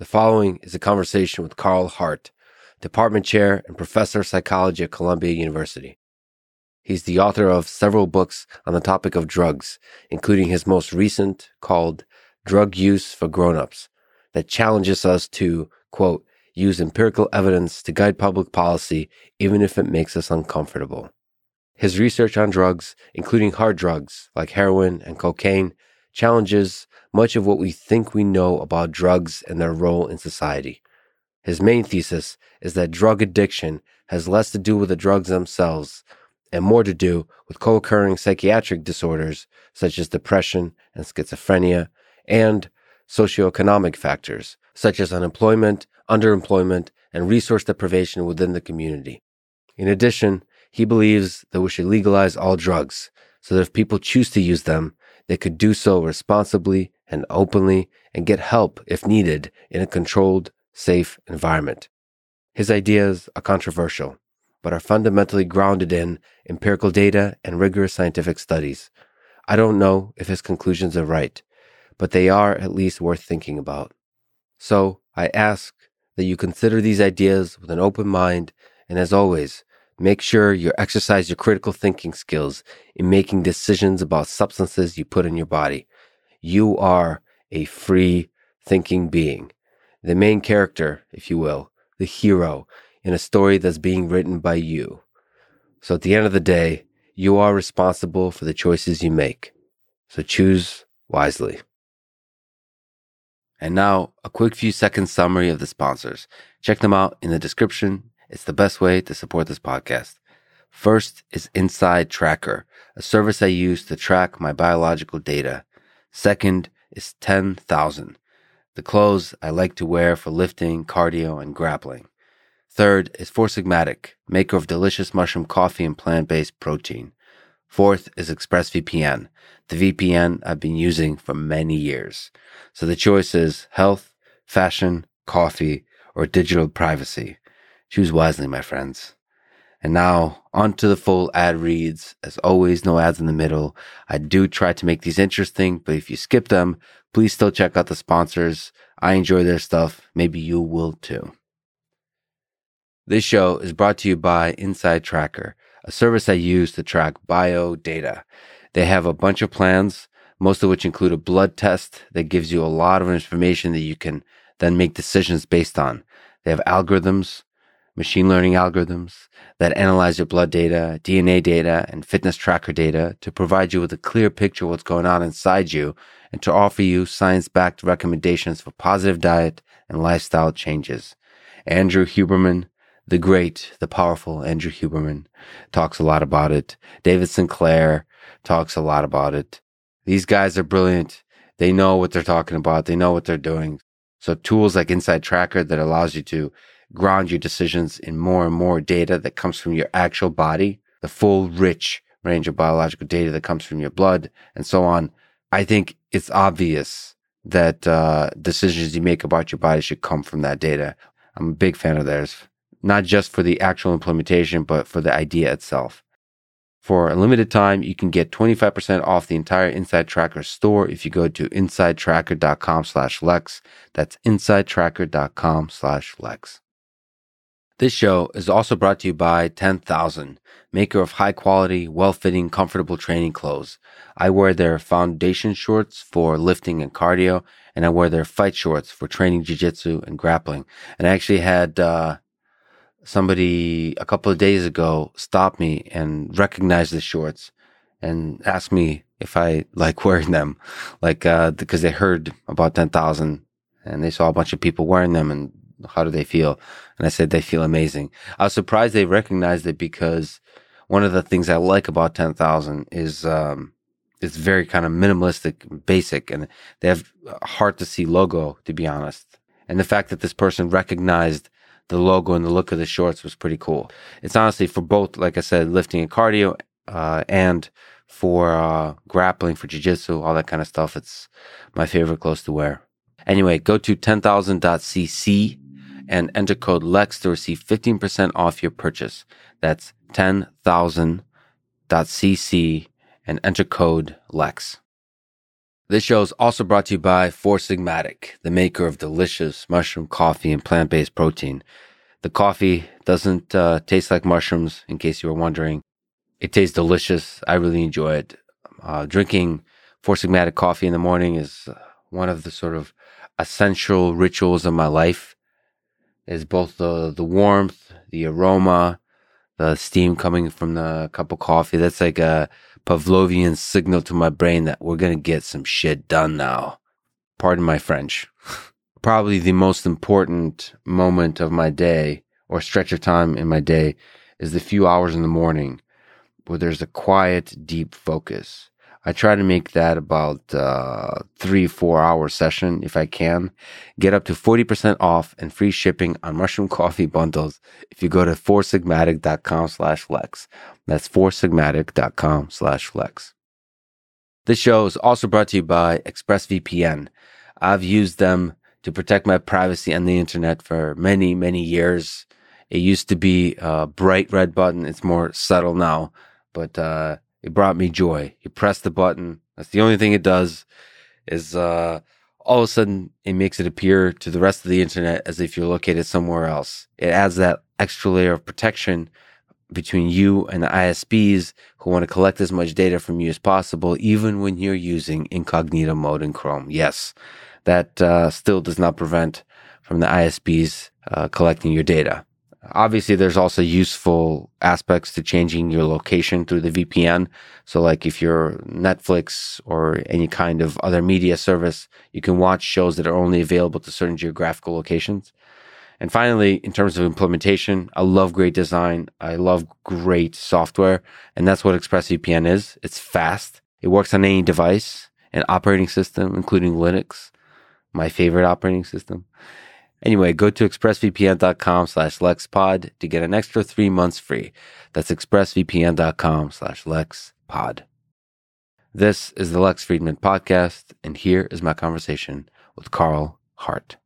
The following is a conversation with Carl Hart, Department Chair and Professor of Psychology at Columbia University. He's the author of several books on the topic of drugs, including his most recent called Drug Use for Grown-ups, that challenges us to, quote, use empirical evidence to guide public policy, even if it makes us uncomfortable. His research on drugs, including hard drugs like heroin and cocaine, challenges much of what we think we know about drugs and their role in society. His main thesis is that drug addiction has less to do with the drugs themselves and more to do with co occurring psychiatric disorders such as depression and schizophrenia and socioeconomic factors such as unemployment, underemployment, and resource deprivation within the community. In addition, he believes that we should legalize all drugs so that if people choose to use them, they could do so responsibly and openly and get help if needed in a controlled, safe environment. His ideas are controversial, but are fundamentally grounded in empirical data and rigorous scientific studies. I don't know if his conclusions are right, but they are at least worth thinking about. So I ask that you consider these ideas with an open mind, and as always, Make sure you exercise your critical thinking skills in making decisions about substances you put in your body. You are a free thinking being, the main character, if you will, the hero in a story that's being written by you. So at the end of the day, you are responsible for the choices you make. So choose wisely. And now, a quick few seconds summary of the sponsors. Check them out in the description it's the best way to support this podcast. First is Inside Tracker, a service I use to track my biological data. Second is 10,000, the clothes I like to wear for lifting, cardio, and grappling. Third is Four Sigmatic, maker of delicious mushroom coffee and plant-based protein. Fourth is ExpressVPN, the VPN I've been using for many years. So the choice is health, fashion, coffee, or digital privacy. Choose wisely, my friends. And now, on to the full ad reads. As always, no ads in the middle. I do try to make these interesting, but if you skip them, please still check out the sponsors. I enjoy their stuff. Maybe you will too. This show is brought to you by Inside Tracker, a service I use to track bio data. They have a bunch of plans, most of which include a blood test that gives you a lot of information that you can then make decisions based on. They have algorithms machine learning algorithms that analyze your blood data, DNA data, and fitness tracker data to provide you with a clear picture of what's going on inside you and to offer you science backed recommendations for positive diet and lifestyle changes. Andrew Huberman, the great, the powerful Andrew Huberman talks a lot about it. David Sinclair talks a lot about it. These guys are brilliant. They know what they're talking about. They know what they're doing. So tools like Inside Tracker that allows you to ground your decisions in more and more data that comes from your actual body, the full rich range of biological data that comes from your blood and so on. I think it's obvious that uh, decisions you make about your body should come from that data. I'm a big fan of theirs, not just for the actual implementation, but for the idea itself. For a limited time, you can get 25% off the entire Inside Tracker store if you go to insidetracker.com slash Lex. That's insidetracker.com slash Lex. This show is also brought to you by 10,000, maker of high quality, well fitting, comfortable training clothes. I wear their foundation shorts for lifting and cardio, and I wear their fight shorts for training jiu-jitsu and grappling. And I actually had, uh, somebody a couple of days ago stop me and recognize the shorts and ask me if I like wearing them, like, uh, because they heard about 10,000 and they saw a bunch of people wearing them and how do they feel? And I said, they feel amazing. I was surprised they recognized it because one of the things I like about 10,000 is, um, it's very kind of minimalistic, basic, and they have hard to see logo, to be honest. And the fact that this person recognized the logo and the look of the shorts was pretty cool. It's honestly for both, like I said, lifting and cardio, uh, and for, uh, grappling, for jujitsu, all that kind of stuff. It's my favorite clothes to wear. Anyway, go to 10,000.cc and enter code LEX to receive 15% off your purchase. That's 10,000.cc and enter code LEX. This show is also brought to you by Four Sigmatic, the maker of delicious mushroom coffee and plant based protein. The coffee doesn't uh, taste like mushrooms, in case you were wondering. It tastes delicious. I really enjoy it. Uh, drinking Four Sigmatic coffee in the morning is one of the sort of essential rituals of my life. Is both the the warmth, the aroma, the steam coming from the cup of coffee. That's like a Pavlovian signal to my brain that we're to get some shit done now. Pardon my French. Probably the most important moment of my day or stretch of time in my day is the few hours in the morning where there's a quiet, deep focus. I try to make that about uh, three, four hour session if I can. Get up to 40% off and free shipping on mushroom coffee bundles if you go to foursigmatic.com slash Lex. That's foursigmatic.com slash Lex. This show is also brought to you by ExpressVPN. I've used them to protect my privacy on the internet for many, many years. It used to be a bright red button. It's more subtle now, but, uh, it brought me joy. You press the button. That's the only thing it does is, uh, all of a sudden it makes it appear to the rest of the internet as if you're located somewhere else. It adds that extra layer of protection between you and the ISPs who want to collect as much data from you as possible, even when you're using incognito mode in Chrome. Yes, that uh, still does not prevent from the ISPs uh, collecting your data. Obviously, there's also useful aspects to changing your location through the VPN. So, like if you're Netflix or any kind of other media service, you can watch shows that are only available to certain geographical locations. And finally, in terms of implementation, I love great design. I love great software. And that's what ExpressVPN is. It's fast. It works on any device and operating system, including Linux, my favorite operating system. Anyway, go to expressvpn.com slash lexpod to get an extra three months free. That's expressvpn.com slash lexpod. This is the Lex Fridman podcast, and here is my conversation with Carl Hart.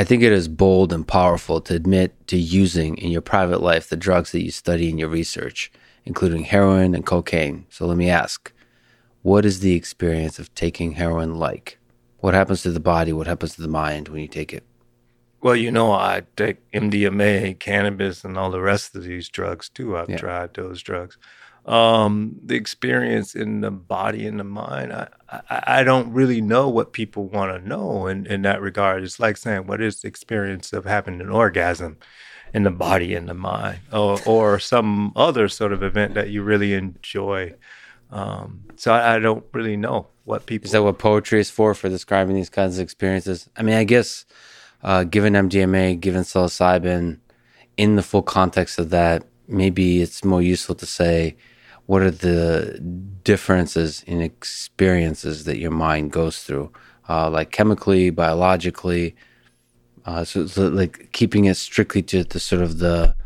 I think it is bold and powerful to admit to using in your private life the drugs that you study in your research, including heroin and cocaine. So let me ask what is the experience of taking heroin like? What happens to the body? What happens to the mind when you take it? Well, you know, I take MDMA, cannabis, and all the rest of these drugs too. I've yeah. tried those drugs um, the experience in the body and the mind. I, I, I don't really know what people want to know in, in that regard. It's like saying, what is the experience of having an orgasm in the body and the mind, or, or some other sort of event that you really enjoy? Um, so I, I, don't really know what people. Is that what poetry is for? For describing these kinds of experiences? I mean, I guess uh, given MDMA, given psilocybin, in the full context of that, maybe it's more useful to say what are the differences in experiences that your mind goes through, uh, like chemically, biologically. Uh, so, so, like keeping it strictly to the sort of the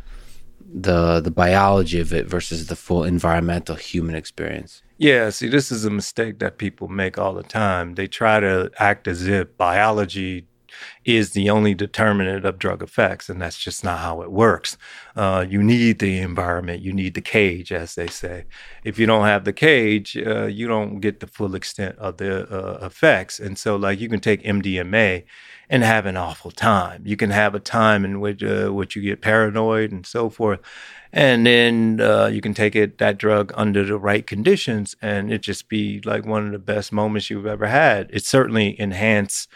the the biology of it versus the full environmental human experience. Yeah, see, this is a mistake that people make all the time. They try to act as if biology is the only determinant of drug effects, and that's just not how it works. Uh, you need the environment, you need the cage, as they say. If you don't have the cage, uh, you don't get the full extent of the uh, effects. And so, like, you can take MDMA and have an awful time. You can have a time in which uh, which you get paranoid and so forth and then uh, you can take it that drug under the right conditions and it just be like one of the best moments you've ever had. It certainly enhanced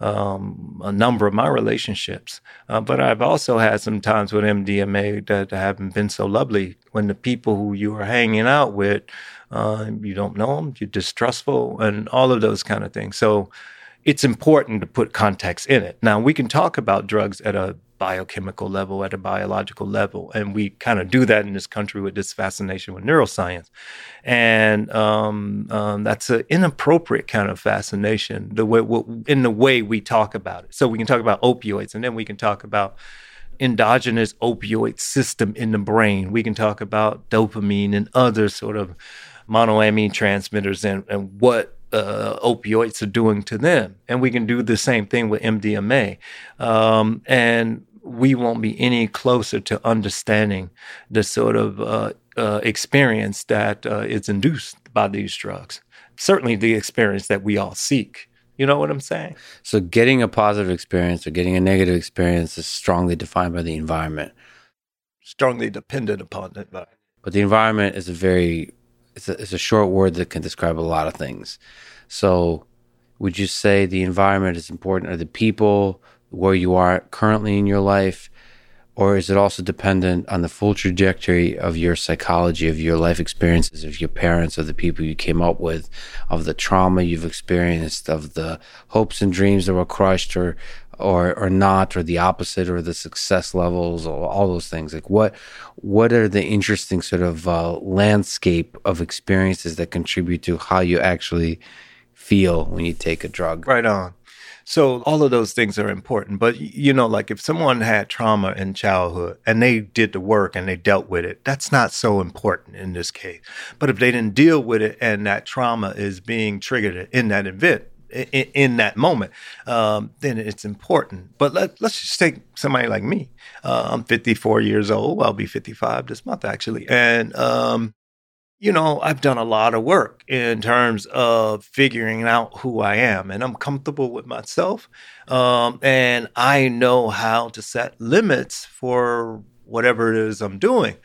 um, a number of my relationships uh, but i've also had some times with mdma that haven't been so lovely. When the people who you are hanging out with uh, you don't know them you're distrustful and all of those kind of things. So it's important to put context in it now we can talk about drugs at a biochemical level, at a biological level. And we kind of do that in this country with this fascination with neuroscience. And um, um, that's an inappropriate kind of fascination the way, in the way we talk about it. So we can talk about opioids and then we can talk about endogenous opioid system in the brain. We can talk about dopamine and other sort of monoamine transmitters and, and what uh, opioids are doing to them. And we can do the same thing with MDMA. Um, and we won't be any closer to understanding the sort of uh, uh, experience that uh, is induced by these drugs. Certainly, the experience that we all seek. You know what I'm saying? So, getting a positive experience or getting a negative experience is strongly defined by the environment. Strongly dependent upon it. But the environment is a very it's a, it's a short word that can describe a lot of things. So, would you say the environment is important, or the people where you are currently in your life, or is it also dependent on the full trajectory of your psychology, of your life experiences, of your parents, of the people you came up with, of the trauma you've experienced, of the hopes and dreams that were crushed, or or or not or the opposite or the success levels or all those things. Like what what are the interesting sort of uh, landscape of experiences that contribute to how you actually feel when you take a drug? Right on. So all of those things are important but you know like if someone had trauma in childhood and they did the work and they dealt with it that's not so important in this case. But if they didn't deal with it and that trauma is being triggered in that event in, that moment, um, then it's important. But let, let's just take somebody like me. Uh, I'm 54 years old. I'll be 55 this month, actually. And, um, you know, I've done a lot of work in terms of figuring out who I am, and I'm comfortable with myself. Um, and I know how to set limits for whatever it is I'm doing.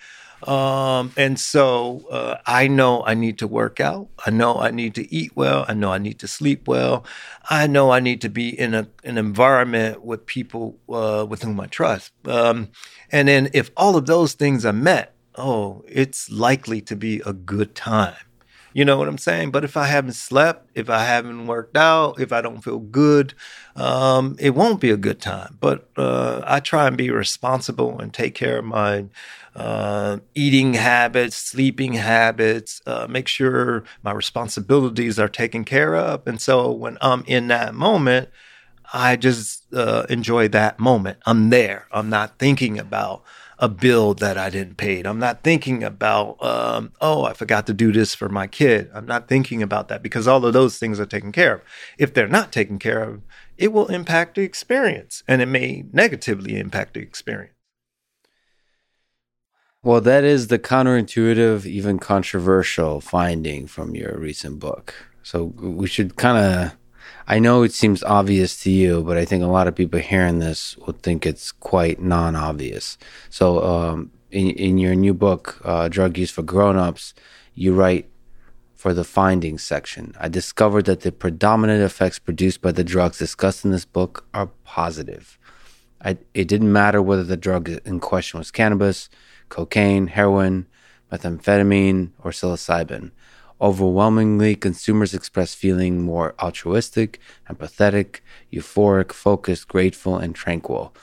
Um, and so uh, I know I need to work out. I know I need to eat well. I know I need to sleep well. I know I need to be in a, an environment with people uh, with whom I trust. Um, and then if all of those things are met, oh, it's likely to be a good time. You know what I'm saying? But if I haven't slept, if I haven't worked out, if I don't feel good, um, it won't be a good time. But uh, I try and be responsible and take care of my uh, eating habits, sleeping habits, uh, make sure my responsibilities are taken care of. And so when I'm in that moment, I just uh, enjoy that moment. I'm there. I'm not thinking about a bill that I didn't pay. I'm not thinking about, um, oh, I forgot to do this for my kid. I'm not thinking about that because all of those things are taken care of. If they're not taken care of, it will impact the experience and it may negatively impact the experience. Well, that is the counterintuitive, even controversial finding from your recent book. So we should kind of. I know it seems obvious to you, but I think a lot of people hearing this will think it's quite non obvious. So, um, in, in your new book, uh, Drug Use for Grown-Ups, you write for the findings section. I discovered that the predominant effects produced by the drugs discussed in this book are positive. I, it didn't matter whether the drug in question was cannabis, cocaine, heroin, methamphetamine, or psilocybin. Overwhelmingly, consumers express feeling more altruistic, empathetic, euphoric, focused, grateful, and tranquil.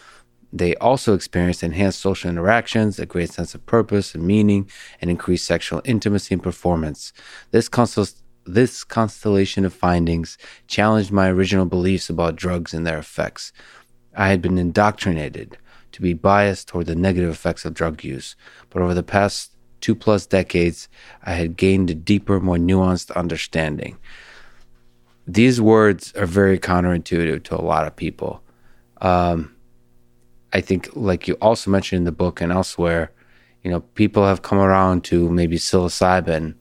They also experience enhanced social interactions, a great sense of purpose and meaning, and increased sexual intimacy and performance. This, const- this constellation of findings challenged my original beliefs about drugs and their effects. I had been indoctrinated to be biased toward the negative effects of drug use, but over the past two plus decades, I had gained a deeper, more nuanced understanding. These words are very counterintuitive to a lot of people. Um, I think, like you also mentioned in the book and elsewhere, you know, people have come around to maybe psilocybin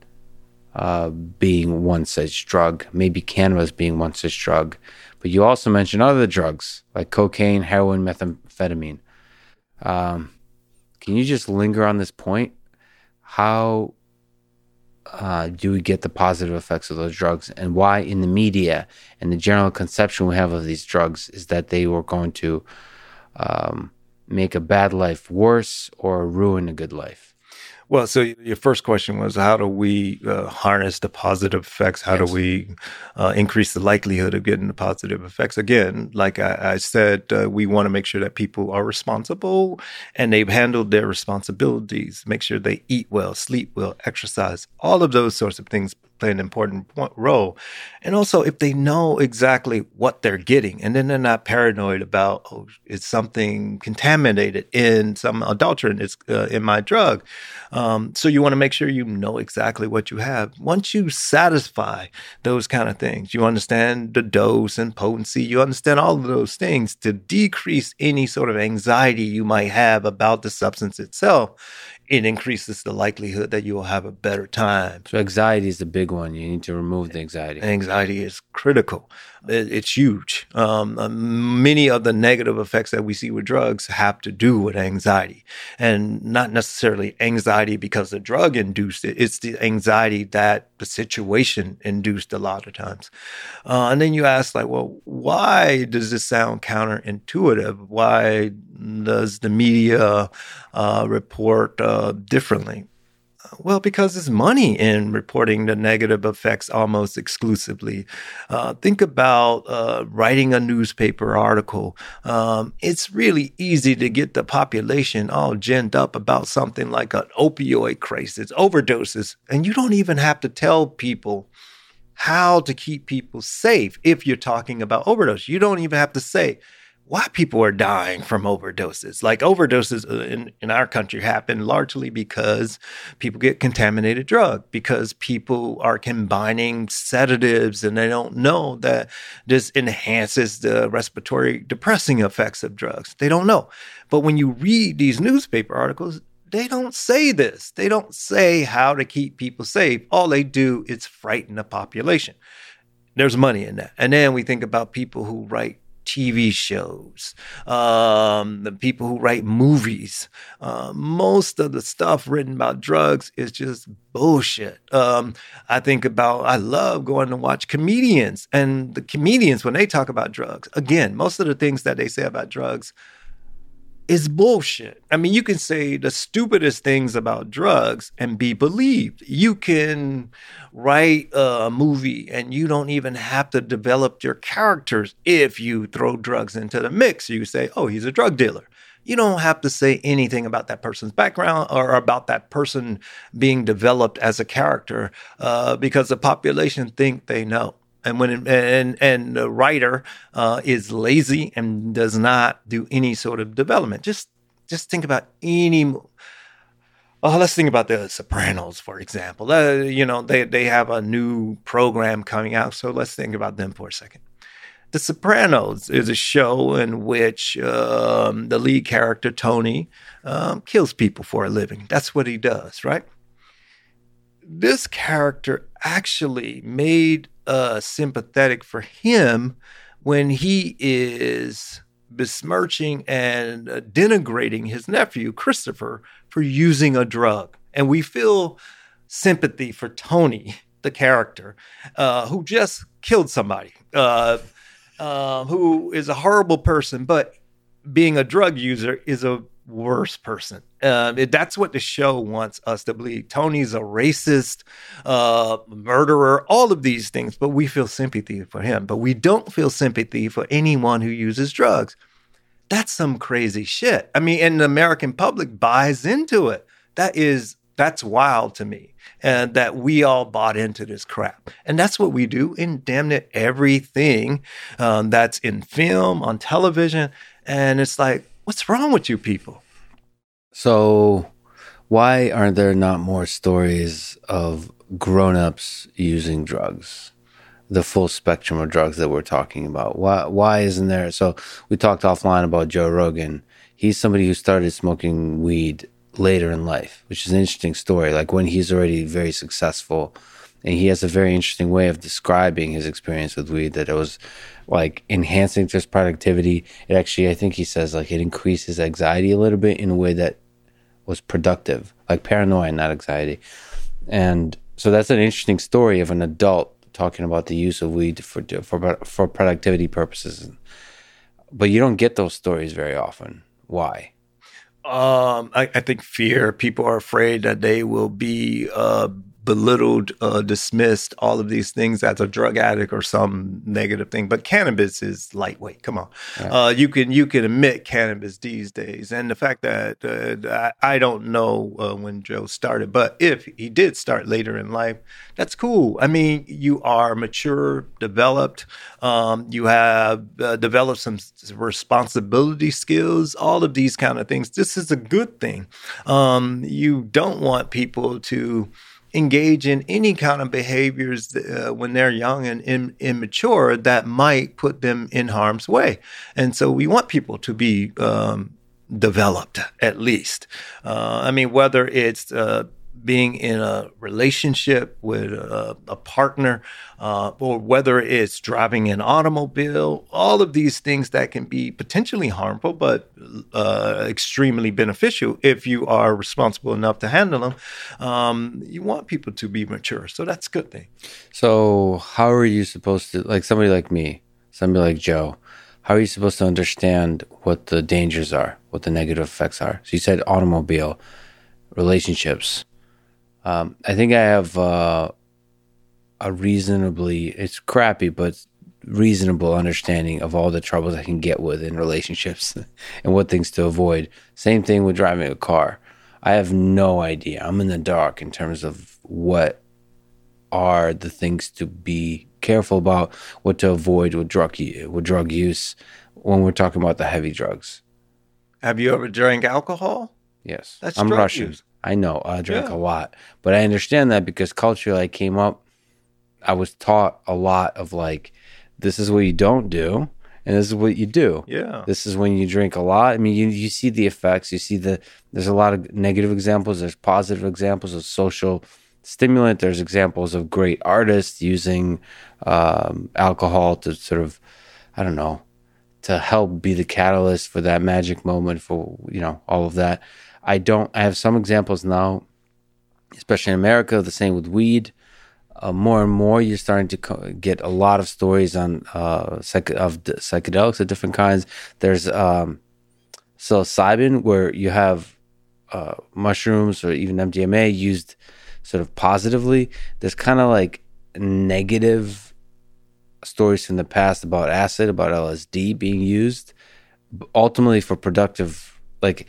uh, being one such drug, maybe cannabis being one such drug. But you also mentioned other drugs like cocaine, heroin, methamphetamine. Um, can you just linger on this point? How uh, do we get the positive effects of those drugs, and why in the media and the general conception we have of these drugs is that they were going to um, make a bad life worse or ruin a good life? Well, so your first question was how do we uh, harness the positive effects? How yes. do we uh, increase the likelihood of getting the positive effects? Again, like I, I said, uh, we want to make sure that people are responsible and they've handled their responsibilities, make sure they eat well, sleep well, exercise, all of those sorts of things play an important role. And also, if they know exactly what they're getting, and then they're not paranoid about, oh, it's something contaminated in some adulterant is uh, in my drug. Um, so you want to make sure you know exactly what you have. Once you satisfy those kind of things, you understand the dose and potency, you understand all of those things to decrease any sort of anxiety you might have about the substance itself it increases the likelihood that you will have a better time. So anxiety is the big one. You need to remove the anxiety. Anxiety is critical it's huge. Um, uh, many of the negative effects that we see with drugs have to do with anxiety, and not necessarily anxiety because the drug induced it. It's the anxiety that the situation induced a lot of times. Uh, and then you ask, like, well, why does this sound counterintuitive? Why does the media uh, report uh, differently? Well, because there's money in reporting the negative effects almost exclusively. Uh, think about uh, writing a newspaper article. Um, it's really easy to get the population all ginned up about something like an opioid crisis, overdoses, and you don't even have to tell people how to keep people safe if you're talking about overdose. You don't even have to say, why people are dying from overdoses. Like overdoses uh, in, in our country happen largely because people get contaminated drug, because people are combining sedatives and they don't know that this enhances the respiratory depressing effects of drugs. They don't know. But when you read these newspaper articles, they don't say this. They don't say how to keep people safe. All they do is frighten the population. There's money in that. And then we think about people who write TV shows, um, the people who write movies. Uh, most of the stuff written about drugs is just bullshit. Um, I think about, I love going to watch comedians, and the comedians, when they talk about drugs, again, most of the things that they say about drugs is bullshit. I mean, you can say the stupidest things about drugs and be believed. You can write a movie and you don't even have to develop your characters if you throw drugs into the mix. You say, oh, he's a drug dealer. You don't have to say anything about that person's background or about that person being developed as a character uh, because the population think they know and when and and the writer uh, is lazy and does not do any sort of development. Just just think about any. Oh, let's think about the Sopranos, for example. Uh, you know, they they have a new program coming out, so let's think about them for a second. The Sopranos is a show in which um, the lead character Tony um, kills people for a living. That's what he does, right? This character actually made uh, sympathetic for him when he is besmirching and denigrating his nephew, Christopher, for using a drug. And we feel sympathy for Tony, the character, uh, who just killed somebody, uh, uh, who is a horrible person, but being a drug user is a worse person. Um, it, that's what the show wants us to believe. Tony's a racist, uh, murderer, all of these things, but we feel sympathy for him. But we don't feel sympathy for anyone who uses drugs. That's some crazy shit. I mean, and the American public buys into it. That is, that's wild to me. And that we all bought into this crap. And that's what we do in damn it everything um, that's in film, on television. And it's like, what's wrong with you people? So, why aren't there not more stories of grown-ups using drugs? The full spectrum of drugs that we're talking about. Why why isn't there? So, we talked offline about Joe Rogan. He's somebody who started smoking weed later in life, which is an interesting story. Like when he's already very successful, and he has a very interesting way of describing his experience with weed that it was like enhancing his productivity. It actually, I think he says like it increases anxiety a little bit in a way that was productive, like paranoia, not anxiety. And so that's an interesting story of an adult talking about the use of weed for for for productivity purposes. But you don't get those stories very often. Why? Um, I, I, think fear. People are afraid that they will be uh, belittled, uh, dismissed all of these things as a drug addict or some negative thing. But cannabis is lightweight. Come on, yeah. uh, you can you can admit cannabis these days, and the fact that uh, I, I, don't know uh, when Joe started, but if he did start later in life, that's cool. I mean, you are mature, developed. Um, you have uh, developed some responsibility skills. All of these kind of things. This is a good thing. Um, you don't want people to engage in any kind of behaviors uh, when they're young and in, immature that might put them in harm's way. And so we want people to be um, developed at least. Uh, I mean, whether it's uh, being in a relationship with a, a partner, uh, or whether it's driving an automobile, all of these things that can be potentially harmful, but uh, extremely beneficial if you are responsible enough to handle them. Um, you want people to be mature, so that's a good thing. So, how are you supposed to, like somebody like me, somebody like Joe? How are you supposed to understand what the dangers are, what the negative effects are? So you said automobile, relationships um, I think I have uh, a reasonably, it's crappy, but reasonable understanding of all the troubles I can get with in relationships and what things to avoid. Same thing with driving a car. I have no idea. I'm in the dark in terms of what are the things to be careful about, what to avoid with drug with drug use when we're talking about the heavy drugs. Have you ever drank alcohol? Yes, That's I'm Russian. Use. I know I drank yeah. a lot, but I understand that because culturally I came up, I was taught a lot of like, this is what you don't do, and this is what you do. Yeah, this is when you drink a lot. I mean, you you see the effects. You see the there's a lot of negative examples. There's positive examples of social stimulant. There's examples of great artists using um, alcohol to sort of, I don't know, to help be the catalyst for that magic moment for you know all of that. I don't. I have some examples now, especially in America. The same with weed. Uh, more and more, you're starting to co- get a lot of stories on uh, psych- of d- psychedelics of different kinds. There's um, psilocybin, where you have uh, mushrooms or even MDMA used sort of positively. There's kind of like negative stories from the past about acid, about LSD being used, ultimately for productive, like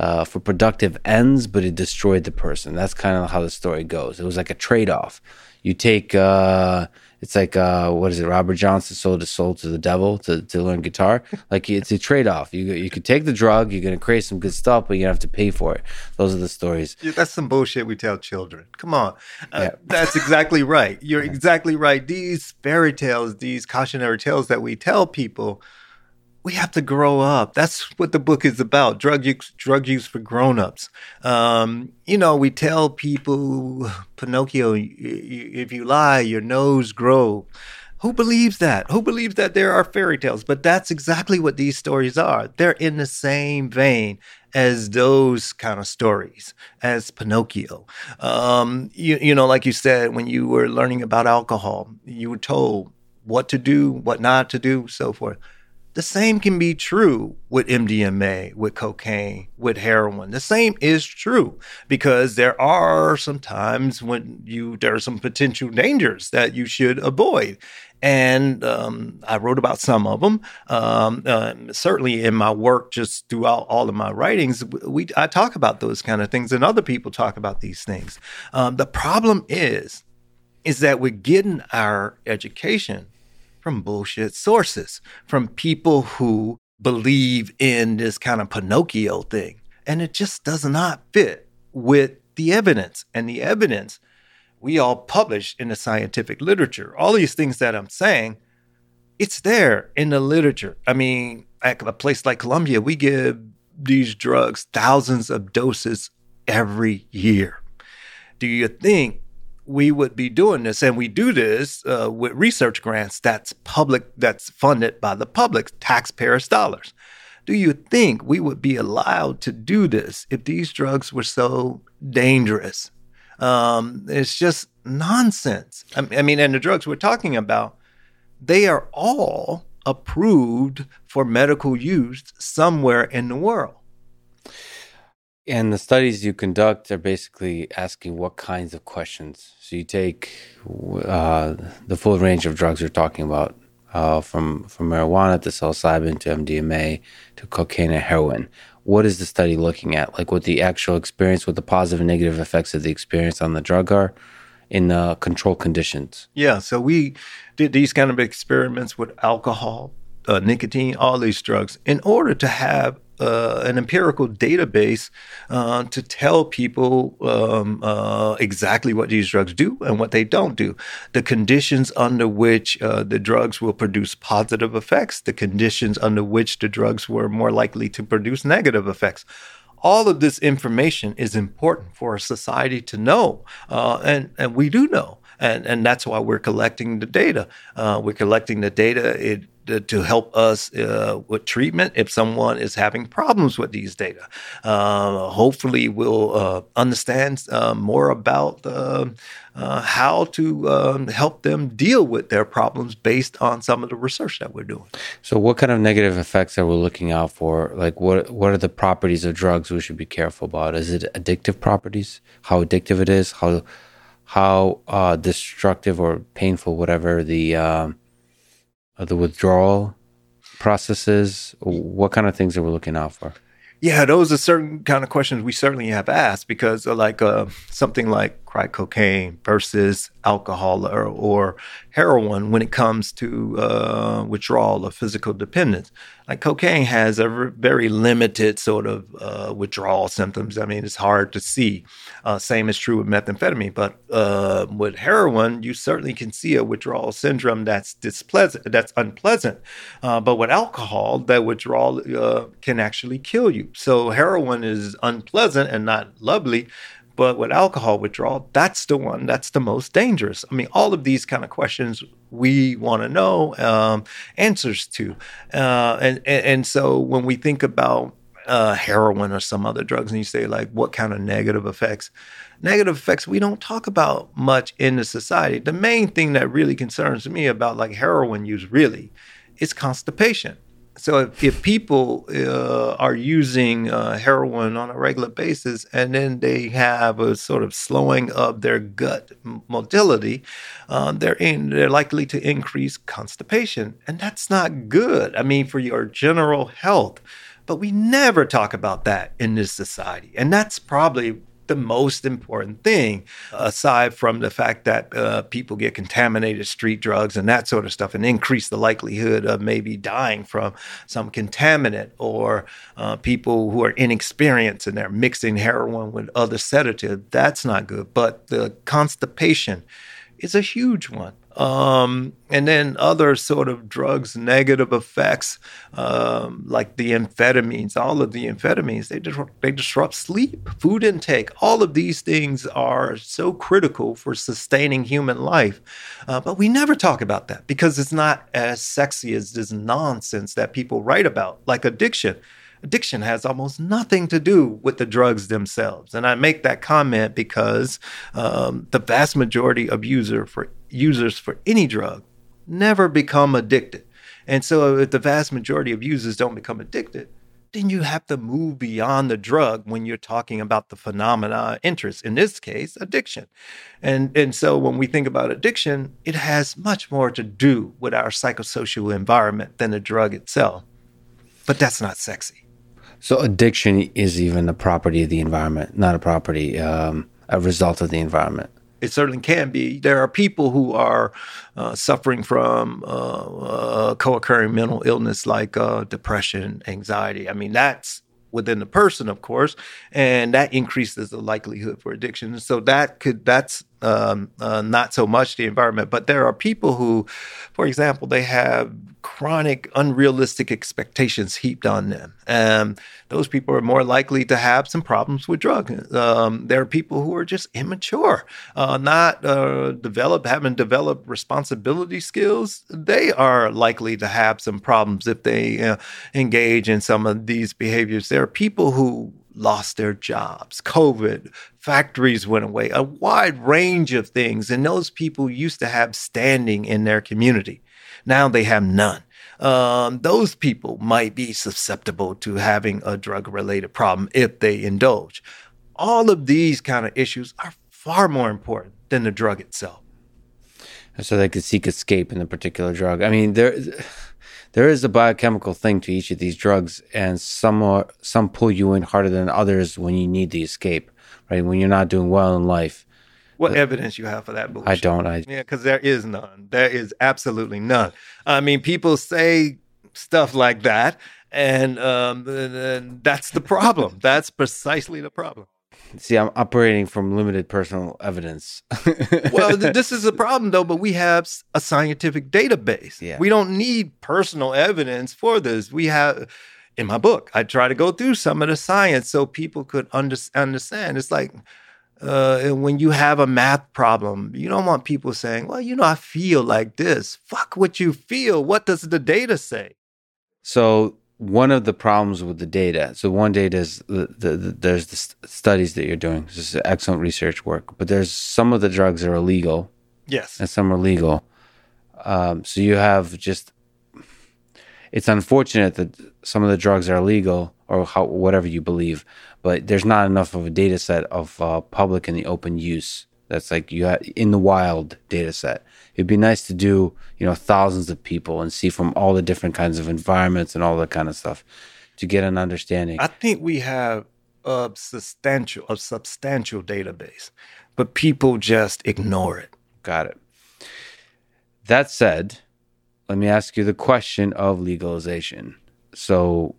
uh, for productive ends, but it destroyed the person. That's kind of how the story goes. It was like a trade off. You take, uh, it's like, uh, what is it? Robert Johnson sold his soul to the devil to, to learn guitar. Like it's a trade off. You you could take the drug, you're going to create some good stuff, but you have to pay for it. Those are the stories. Yeah, that's some bullshit we tell children. Come on. Uh, yeah. That's exactly right. You're exactly right. These fairy tales, these cautionary tales that we tell people, we have to grow up. That's what the book is about. Drug use, drug use for grown-ups. Um, you know, we tell people, Pinocchio, if you lie, your nose grow. Who believes that? Who believes that there are fairy tales? But that's exactly what these stories are. They're in the same vein as those kind of stories, as Pinocchio. Um, you, you know, like you said, when you were learning about alcohol, you were told what to do, what not to do, so forth the same can be true with MDMA, with cocaine, with heroin. The same is true because there are some times when you there are some potential dangers that you should avoid. And um, I wrote about some of them. Um, uh, certainly in my work, just throughout all of my writings, we I talk about those kind of things, and other people talk about these things. Um, the problem is, is that we're getting our education from bullshit sources, from people who believe in this kind of Pinocchio thing. And it just does not fit with the evidence. And the evidence we all publish in the scientific literature. All these things that I'm saying, it's there in the literature. I mean, at a place like Columbia, we give these drugs thousands of doses every year. Do you think we would be doing this, and we do this uh, with research grants that's public, that's funded by the public, taxpayers' dollars. Do you think we would be allowed to do this if these drugs were so dangerous? Um, it's just nonsense. I mean, and the drugs we're talking about, they are all approved for medical use somewhere in the world. And the studies you conduct are basically asking what kinds of questions. So you take uh, the full range of drugs you're talking about, uh, from from marijuana to psilocybin to MDMA to cocaine and heroin. What is the study looking at? Like what the actual experience, what the positive and negative effects of the experience on the drug are in uh, control conditions? Yeah, so we did these kind of experiments with alcohol, uh, nicotine, all these drugs, in order to have uh, an empirical database uh, to tell people um, uh, exactly what these drugs do and what they don't do, the conditions under which uh, the drugs will produce positive effects, the conditions under which the drugs were more likely to produce negative effects all of this information is important for a society to know, uh, and and we do know, and and that's why we're collecting the data. Uh, we're collecting the data. It to, to help us uh, with treatment if someone is having problems with these data. Uh, hopefully, we'll uh, understand uh, more about uh, uh, how to um, help them deal with their problems based on some of the research that we're doing. So, what kind of negative effects are we looking out for? Like, what what are the properties of drugs we should be careful about? Is it addictive properties? How addictive it is? How how destructive or painful, whatever the um, the withdrawal processes? What kind of things are we looking out for? Yeah, those are certain kind of questions we certainly have asked because, like uh, something like crack cocaine versus alcohol or, or heroin, when it comes to uh, withdrawal or physical dependence, like cocaine has a very limited sort of uh, withdrawal symptoms. I mean, it's hard to see. Uh, same is true with methamphetamine, but uh, with heroin, you certainly can see a withdrawal syndrome that's displeasant, that's unpleasant. Uh, but with alcohol, that withdrawal uh, can actually kill you. So heroin is unpleasant and not lovely. But with alcohol withdrawal, that's the one that's the most dangerous. I mean, all of these kind of questions we want to know um, answers to. Uh, and, and, and so when we think about uh, heroin or some other drugs, and you say like, what kind of negative effects? Negative effects we don't talk about much in the society. The main thing that really concerns me about like heroin use really is constipation. So if, if people uh, are using uh, heroin on a regular basis and then they have a sort of slowing of their gut motility, uh, they're in, they're likely to increase constipation, and that's not good. I mean, for your general health. But we never talk about that in this society, and that's probably the most important thing, aside from the fact that uh, people get contaminated street drugs and that sort of stuff, and increase the likelihood of maybe dying from some contaminant, or uh, people who are inexperienced and they're mixing heroin with other sedatives. That's not good. But the constipation is a huge one. Um, and then other sort of drugs, negative effects, um, like the amphetamines, all of the amphetamines, they, disrupt, they disrupt sleep, food intake. All of these things are so critical for sustaining human life. Uh, but we never talk about that because it's not as sexy as this nonsense that people write about, like addiction addiction has almost nothing to do with the drugs themselves. And I make that comment because um, the vast majority of user for users for any drug never become addicted. And so if the vast majority of users don't become addicted, then you have to move beyond the drug when you're talking about the phenomena interest in this case addiction and and so when we think about addiction it has much more to do with our psychosocial environment than the drug itself but that's not sexy so addiction is even a property of the environment, not a property, um, a result of the environment. It certainly can be. There are people who are uh, suffering from uh, uh, co-occurring mental illness like uh, depression, anxiety. I mean, that's within the person, of course, and that increases the likelihood for addiction. So that could that's um, uh, not so much the environment, but there are people who, for example, they have chronic unrealistic expectations heaped on them. And those people are more likely to have some problems with drugs. Um, there are people who are just immature, uh, not uh, develop, haven't developed responsibility skills. They are likely to have some problems if they uh, engage in some of these behaviors. There are people who lost their jobs, COVID, factories went away, a wide range of things. And those people used to have standing in their community. Now they have none. um, those people might be susceptible to having a drug related problem if they indulge. All of these kind of issues are far more important than the drug itself. So they could seek escape in the particular drug. I mean, there there is a biochemical thing to each of these drugs, and some are, some pull you in harder than others when you need the escape, right? When you're not doing well in life. What evidence you have for that bullshit? I don't. I Yeah, because there is none. There is absolutely none. I mean, people say stuff like that, and um, that's the problem. that's precisely the problem. see. I'm operating from limited personal evidence. Well, th- this is a problem though, but we have a scientific database. Yeah. We don't need personal evidence for this. We have in my book, I try to go through some of the science so people could under- understand. It's like uh, and when you have a math problem, you don't want people saying, "Well, you know, I feel like this." Fuck what you feel. What does the data say? So one of the problems with the data, so one data is the, the, the there's the st- studies that you're doing. This is excellent research work, but there's some of the drugs are illegal Yes. and some are legal. Um, so you have just it's unfortunate that some of the drugs are illegal or how, whatever you believe, but there's not enough of a data set of uh, public and the open use. That's like you have in the wild data set. It'd be nice to do, you know, thousands of people and see from all the different kinds of environments and all that kind of stuff to get an understanding. I think we have a substantial a substantial database, but people just ignore it. Got it. That said, let me ask you the question of legalization. So,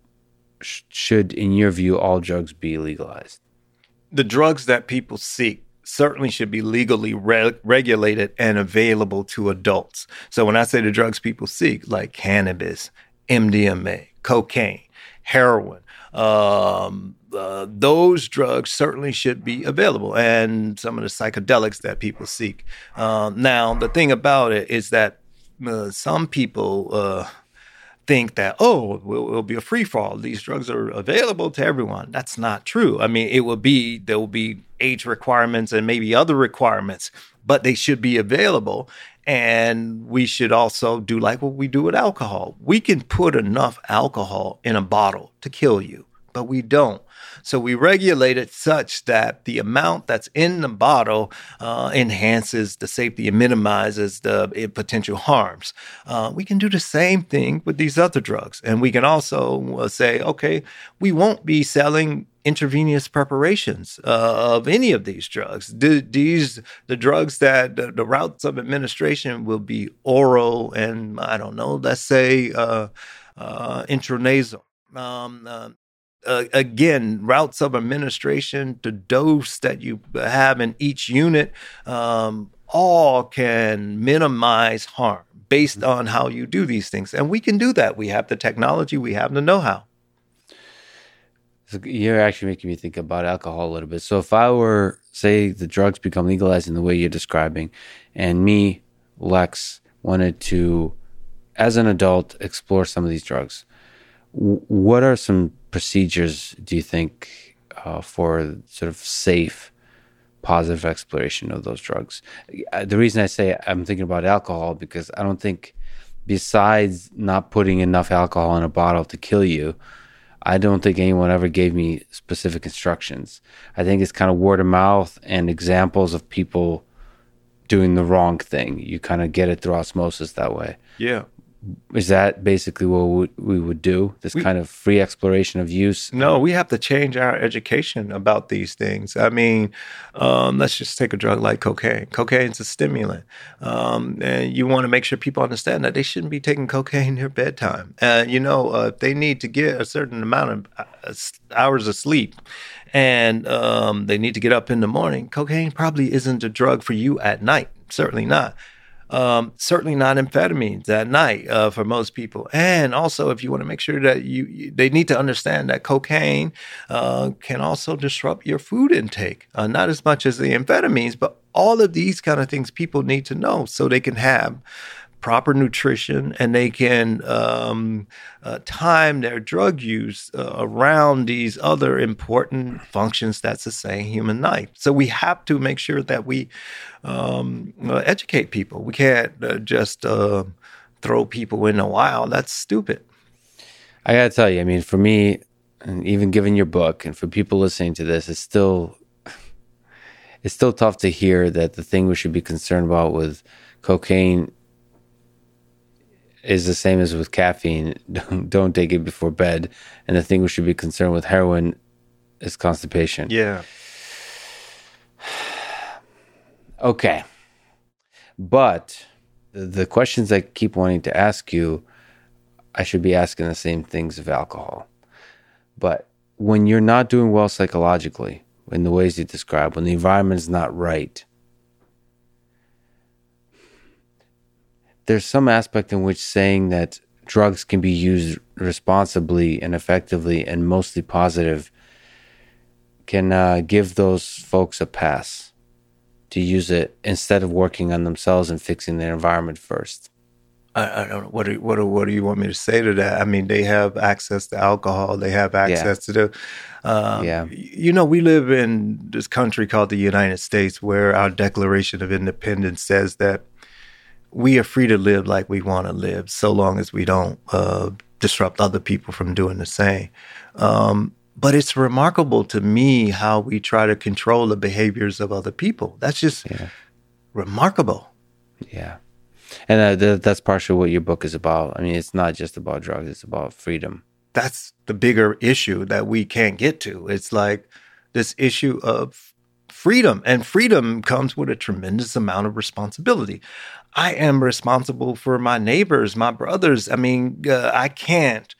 sh- should, in your view, all drugs be legalized? the drugs that people seek certainly should be legally re- regulated and available to adults. So when I say the drugs people seek, like cannabis, MDMA, cocaine, heroin, um, uh, those drugs certainly should be available, and some of the psychedelics that people seek. Um, now, the thing about it is that uh, some people. Uh, think that oh it will, be a free fall these drugs are available to everyone. That's not true. I mean it will be there will be age requirements and maybe other requirements but they should be available. And we should also do like what we do with alcohol. We can put enough alcohol in a bottle to kill you but we don't so we regulate it such that the amount that's in the bottle uh, enhances the safety and minimizes the uh, potential harms. Uh, we can do the same thing with these other drugs. And we can also uh, say, okay, we won't be selling intravenous preparations uh, of any of these drugs. The, these the drugs that the, the routes of administration will be oral and I don't know, let's say uh, uh, intranasal. Um, uh, again, routes of administration, the dose that you have in each unit, um, all can minimize harm based on how you do these things. And we can do that. We have the technology, we have the know how. So you're actually making me think about alcohol a little bit. So if I were, say, the drugs become legalized in the way you're describing, and me, Lex, wanted to, as an adult, explore some of these drugs, what are some procedures do you think uh, for sort of safe, positive exploration of those drugs? Uh, The reason I say I'm thinking about alcohol because I don't think, besides not putting enough alcohol in a bottle to kill you, I don't think anyone ever gave me specific instructions. I think it's kind of word of mouth and examples of people doing the wrong thing. You kind of get it through osmosis that way. Yeah. Is that basically what we- we would do? This kind of free exploration of use? No, we have to change our education about these things. I mean, um, let's just take a drug like cocaine. Cocaine's a stimulant. Um, and you want to make sure people understand that they shouldn't be taking cocaine near bedtime. And, you know, uh, if they need to get a certain amount of uh, hours of sleep and um, they need to get up in the morning, cocaine probably isn't a drug for you at night. Certainly not. Um, certainly not amphetamines at night uh, for most people. And also, if you want to make sure that you, you- they need to understand that cocaine uh, can also disrupt your food intake, uh, not as much as the amphetamines, but all of these kind of things people need to know so they can have proper nutrition and they can um, uh, time their drug use uh, around these other important functions that sustain human life. So we have to make sure that we um, uh, educate people. We can't uh, just uh, throw people in the wild. That's stupid. I gotta tell you, I mean, for me, and even given your book, and for people listening to this, it's still it's still tough to hear that the thing we should be concerned about with cocaine is the same as with caffeine. Don't, don't take it before bed. And the thing we should be concerned with heroin is constipation. Yeah. Okay. But the, the questions I keep wanting to ask you, I should be asking the same things of alcohol. But when you're not doing well psychologically, in the ways you describe, when the environment is not right, there's some aspect in which saying that drugs can be used responsibly and effectively and mostly positive can uh, give those folks a pass to use it instead of working on themselves and fixing their environment first. I, I don't know what do, what do, what do you want me to say to that? I mean, they have access to alcohol. They have access yeah. to the. Um, yeah. You know, we live in this country called the United States, where our Declaration of Independence says that we are free to live like we want to live, so long as we don't uh, disrupt other people from doing the same. Um, but it's remarkable to me how we try to control the behaviors of other people. That's just yeah. remarkable. Yeah. And uh, th- that's partially what your book is about. I mean, it's not just about drugs, it's about freedom. That's the bigger issue that we can't get to. It's like this issue of freedom, and freedom comes with a tremendous amount of responsibility. I am responsible for my neighbors, my brothers. I mean, uh, I can't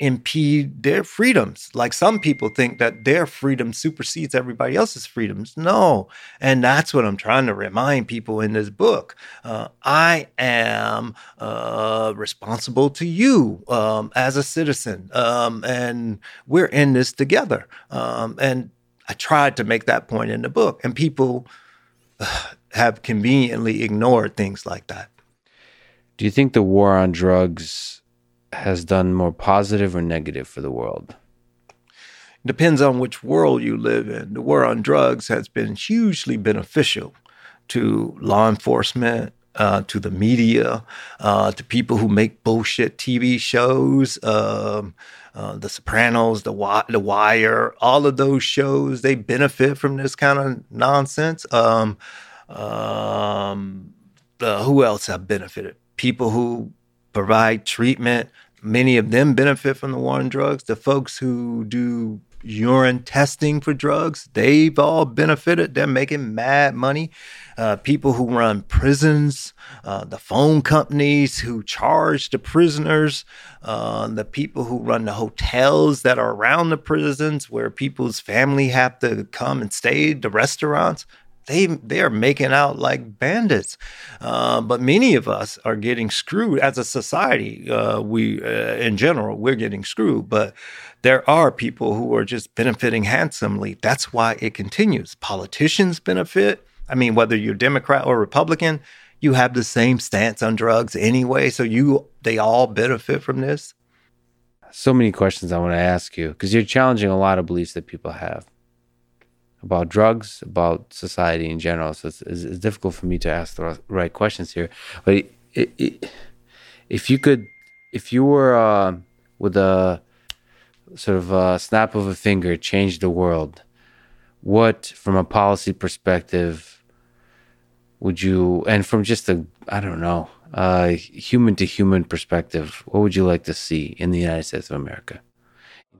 impede their freedoms. Like some people think that their freedom supersedes everybody else's freedoms. No. And that's what I'm trying to remind people in this book. Uh, I am uh, responsible to you um, as a citizen. Um, and we're in this together. Um, and I tried to make that point in the book. And people uh, have conveniently ignored things like that. Do you think the war on drugs has done more positive or negative for the world? Depends on which world you live in. The war on drugs has been hugely beneficial to law enforcement, uh, to the media, uh, to people who make bullshit TV shows, um, uh, The Sopranos, the, Wi- the Wire, all of those shows, they benefit from this kind of nonsense. Um, um, who else have benefited? People who provide treatment Many of them benefit from the war on drugs. The folks who do urine testing for drugs, they've all benefited. They're making mad money. Uh, people who run prisons, uh, the phone companies who charge the prisoners, uh, the people who run the hotels that are around the prisons where people's family have to come and stay, the restaurants they they are making out like bandits. Uh, but many of us are getting screwed as a society. Uh, we uh, in general we're getting screwed, but there are people who are just benefiting handsomely. That's why it continues. Politicians benefit. I mean, whether you're Democrat or Republican, you have the same stance on drugs anyway. So you they all benefit from this. So many questions I want to ask you because you're challenging a lot of beliefs that people have about drugs, about society in general. So it's, it's, difficult for me to ask the right questions here. But it, it, it, if you could, if you were uh, with a sort of a snap of a finger, change the world, what, from a policy perspective, would you, and from just a, I don't know, uh, human to human perspective, what would you like to see in the United States of America?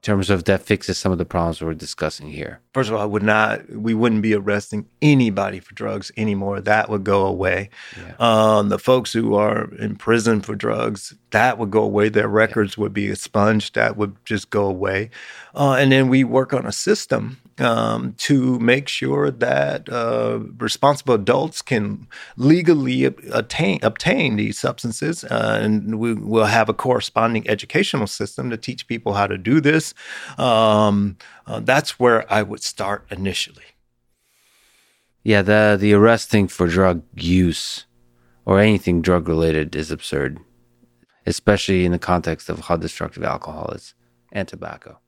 Terms of that fixes some of the problems we're discussing here? First of all, I would not, we wouldn't be arresting anybody for drugs anymore. That would go away. Yeah. Um, the folks who are in prison for drugs, that would go away. Their records yeah. would be expunged. That would just go away. Uh, and then we work on a system um, to make sure that uh, responsible adults can legally obtain obtain these substances, uh, and we will have a corresponding educational system to teach people how to do this. Um, uh, that's where I would start initially. Yeah, the the arresting for drug use or anything drug related is absurd, especially in the context of how destructive alcohol is and tobacco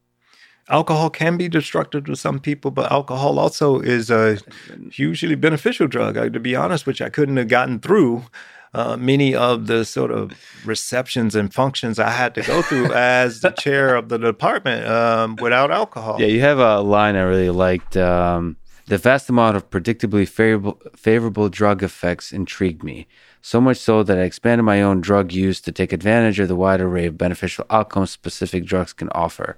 alcohol can be destructive to some people, but alcohol also is a hugely beneficial drug. I, to be honest, which I couldn't have gotten through uh, many of the sort of receptions and functions I had to go through as the chair of the department um, without alcohol. Yeah, you have a line I really liked. Um, the vast amount of predictably favorable, favorable drug effects intrigued me, so much so that I expanded my own drug use to take advantage of the wide array of beneficial outcomes specific drugs can offer.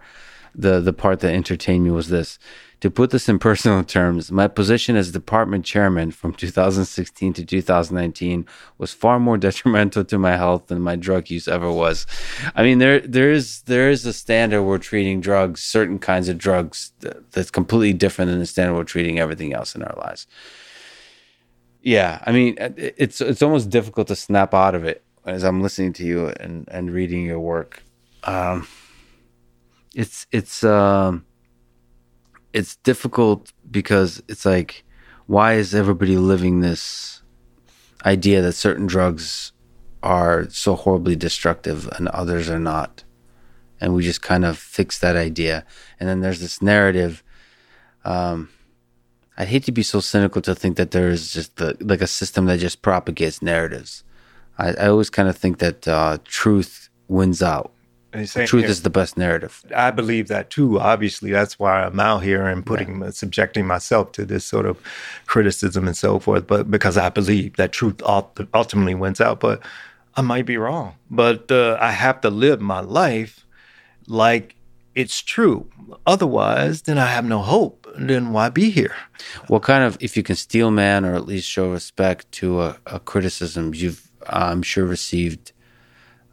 The, the part that entertained me was this to put this in personal terms, my position as department chairman from 2016 to 2019 was far more detrimental to my health than my drug use ever was. I mean, there there is there is a standard we're treating drugs, certain kinds of drugs that's completely different than the standard we're treating everything else in our lives. Yeah, I mean, it's it's almost difficult to snap out of it as I'm listening to you and and reading your work. Um, it's it's um it's difficult because it's like, why is everybody living this idea that certain drugs are so horribly destructive and others are not? And we just kind of fix that idea. And then there's this narrative. Um, I'd hate to be so cynical to think that there is just the, like a system that just propagates narratives. I, I always kind of think that uh, truth wins out truth is the best narrative. I believe that too. Obviously, that's why I'm out here and putting, right. subjecting myself to this sort of criticism and so forth. But because I believe that truth ultimately wins out, but I might be wrong. But uh, I have to live my life like it's true. Otherwise, then I have no hope. Then why be here? What kind of, if you can steel man or at least show respect to a, a criticism you've, I'm sure, received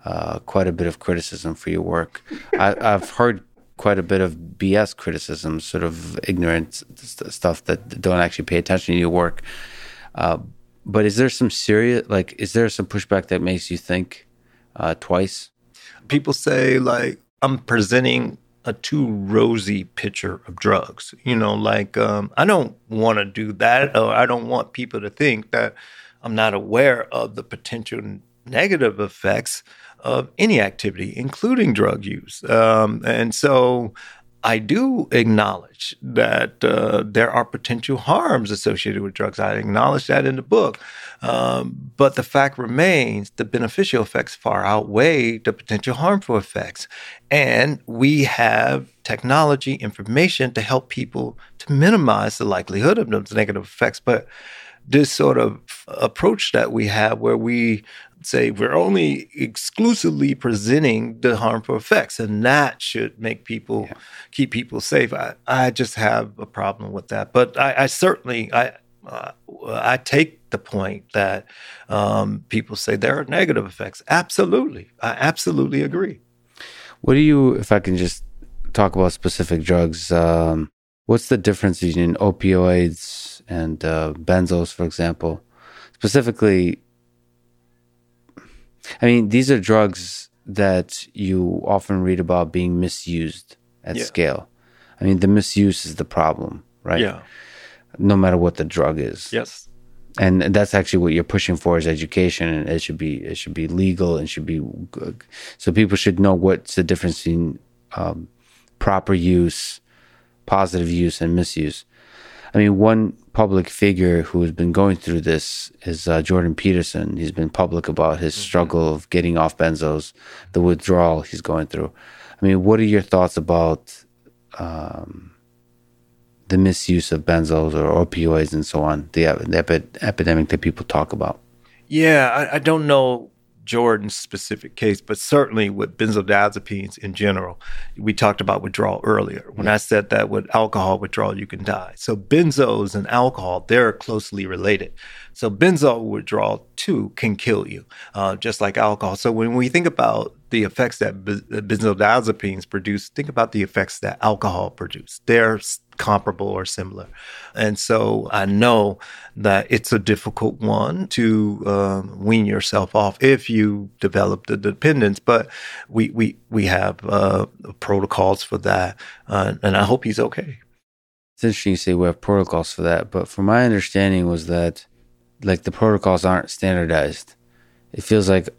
uh, quite a bit of criticism for your work. I, have heard quite a bit of BS criticism, sort of ignorant st- stuff that don't actually pay attention to your work. Uh, but is there some serious, like, is there some pushback that makes you think uh, twice? People say, like, I'm presenting a too rosy picture of drugs. You know, like, um, I don't want to do that, or I don't want people to think that I'm not aware of the potential negative effects of any activity, including drug use. Um, and so I do acknowledge that uh, there are potential harms associated with drugs. I acknowledge that in the book. Um, but the fact remains the beneficial effects far outweigh the potential harmful effects. And we have technology, information to help people to minimize the likelihood of those negative effects. But this sort of approach that we have where we say we're only exclusively presenting the harmful effects, and that should make people yeah. keep people safe. I, I just have a problem with that, but I, I certainly I uh, I take the point that um, people say there are negative effects. Absolutely, I absolutely agree. What do you, if I can just talk about specific drugs? Um, what's the difference between opioids and uh, benzos, for example? Specifically, I mean, these are drugs that you often read about being misused at yeah. scale. I mean, the misuse is the problem, right? Yeah. No matter what the drug is. Yes. And that's actually what you're pushing for is education, and it should be it should be legal and should be good. so people should know what's the difference between um, proper use, positive use, and misuse. I mean, one public figure who has been going through this is uh, Jordan Peterson. He's been public about his mm-hmm. struggle of getting off benzos, the withdrawal he's going through. I mean, what are your thoughts about um, the misuse of benzos or opioids and so on, the, the epi- epidemic that people talk about? Yeah, I, I don't know Jordan's specific case, but certainly with benzodiazepines in general. We talked about withdrawal earlier. When I said that with alcohol withdrawal, you can die. So benzos and alcohol, they're closely related. So benzo withdrawal too can kill you, uh, just like alcohol. So when we think about the effects that benzodiazepines produce, think about the effects that alcohol produce. They're comparable or similar. And so I know that it's a difficult one to um, wean yourself off if you develop the dependence. But we we we have uh, protocols for that, uh, and I hope he's okay. It's interesting you say we have protocols for that, but from my understanding was that like the protocols aren't standardized. It feels like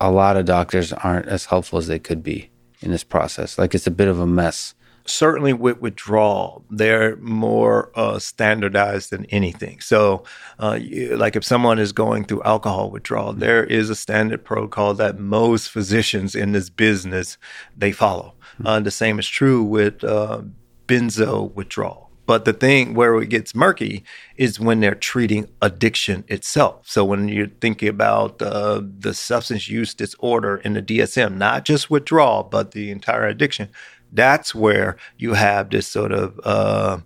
a lot of doctors aren't as helpful as they could be in this process. Like it's a bit of a mess certainly with withdrawal, they're more uh, standardized than anything. So, uh, you, like if someone is going through alcohol withdrawal, there is a standard protocol that most physicians in this business they follow. Mm-hmm. Uh, the same is true with uh, benzo withdrawal. But the thing where it gets murky is when they're treating addiction itself. So when you're thinking about uh, the substance use disorder in the DSM, not just withdrawal, but the entire addiction, that's where you have this sort of uh,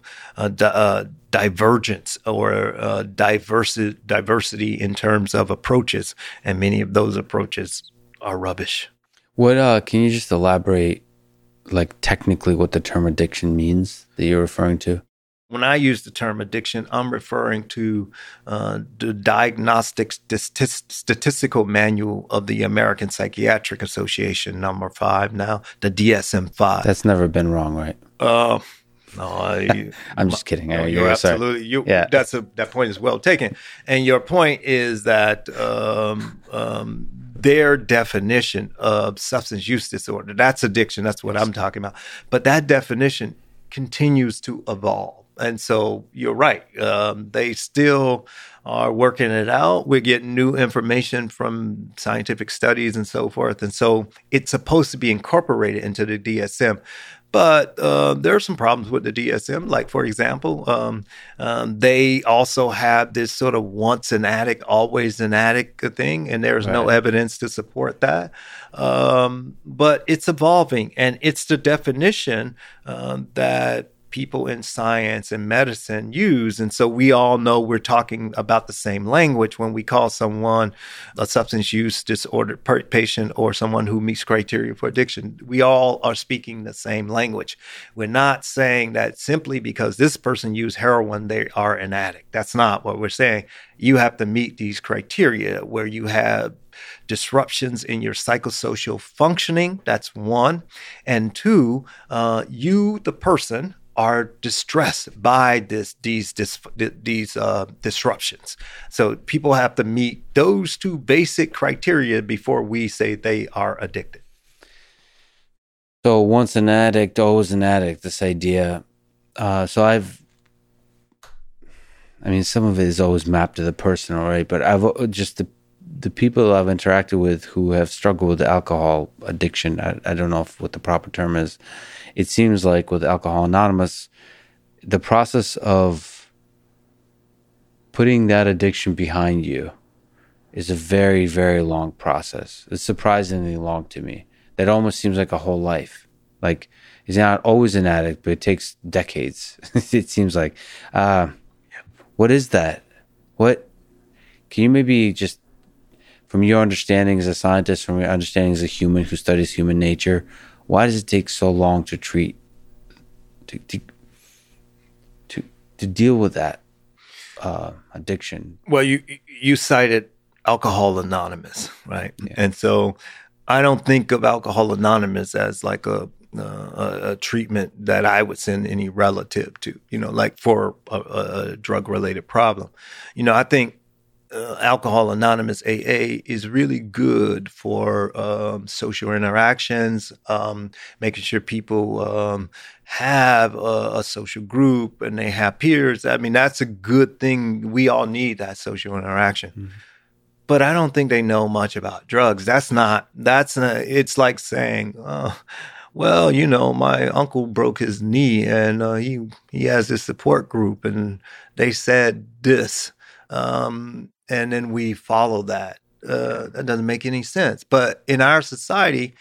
di- uh, divergence or uh, diversity, diversity in terms of approaches, and many of those approaches are rubbish. What uh, can you just elaborate, like technically, what the term addiction means that you're referring to? When I use the term addiction, I'm referring to uh, the Diagnostic Statistical Manual of the American Psychiatric Association, number five now, the DSM 5. That's never been wrong, right? Uh, no, I, am just kidding. No, you're, absolutely. You, yeah. that's a, that point is well taken. And your point is that um, um, their definition of substance use disorder, that's addiction. That's what I'm talking about. But that definition continues to evolve and so you're right. Um, they still are working it out. We're getting new information from scientific studies and so forth. And so it's supposed to be incorporated into the DSM. But uh, there are some problems with the DSM. Like, for example, um, um, they also have this sort of once an addict, always an addict thing, and there's right. no evidence to support that. Um, but it's evolving, and it's the definition um, that people in science and medicine use. And so we all know we're talking about the same language when we call someone a substance use disorder patient or someone who meets criteria for addiction. We all are speaking the same language. We're not saying that simply because this person used heroin, they are an addict. That's not what we're saying. You have to meet these criteria where you have disruptions in your psychosocial functioning. That's one. And two, uh, you, the person, are distressed by this these dis, these uh, disruptions. So people have to meet those two basic criteria before we say they are addicted. So once an addict, always an addict. This idea. Uh, so I've, I mean, some of it is always mapped to the person, right? But I've just the the people I've interacted with who have struggled with alcohol addiction. I, I don't know if, what the proper term is it seems like with Alcohol Anonymous, the process of putting that addiction behind you is a very, very long process. It's surprisingly long to me. That almost seems like a whole life. Like he's not always an addict, but it takes decades. it seems like. Uh, what is that? What can you maybe just, from your understanding as a scientist, from your understanding as a human who studies human nature, why does it take so long to treat to to to, to deal with that uh, addiction? Well, you you cited Alcohol Anonymous, right? Yeah. And so I don't think of Alcohol Anonymous as like a uh, a, treatment that I would send any relative to, you know, like for a, a drug related problem. You know, I think uh, Alcohol Anonymous AA is really good for um, social interactions, um, making sure people um, have a, a, social group and they have peers. I mean, that's a good thing. We all need that social interaction. Mm-hmm. But I don't think they know much about drugs. That's not, that's, not, it's like saying, oh, well, you know, my uncle broke his knee and uh, he, he has this support group and they said this. Um, and then we follow that. Uh, that doesn't make any sense. But in our society,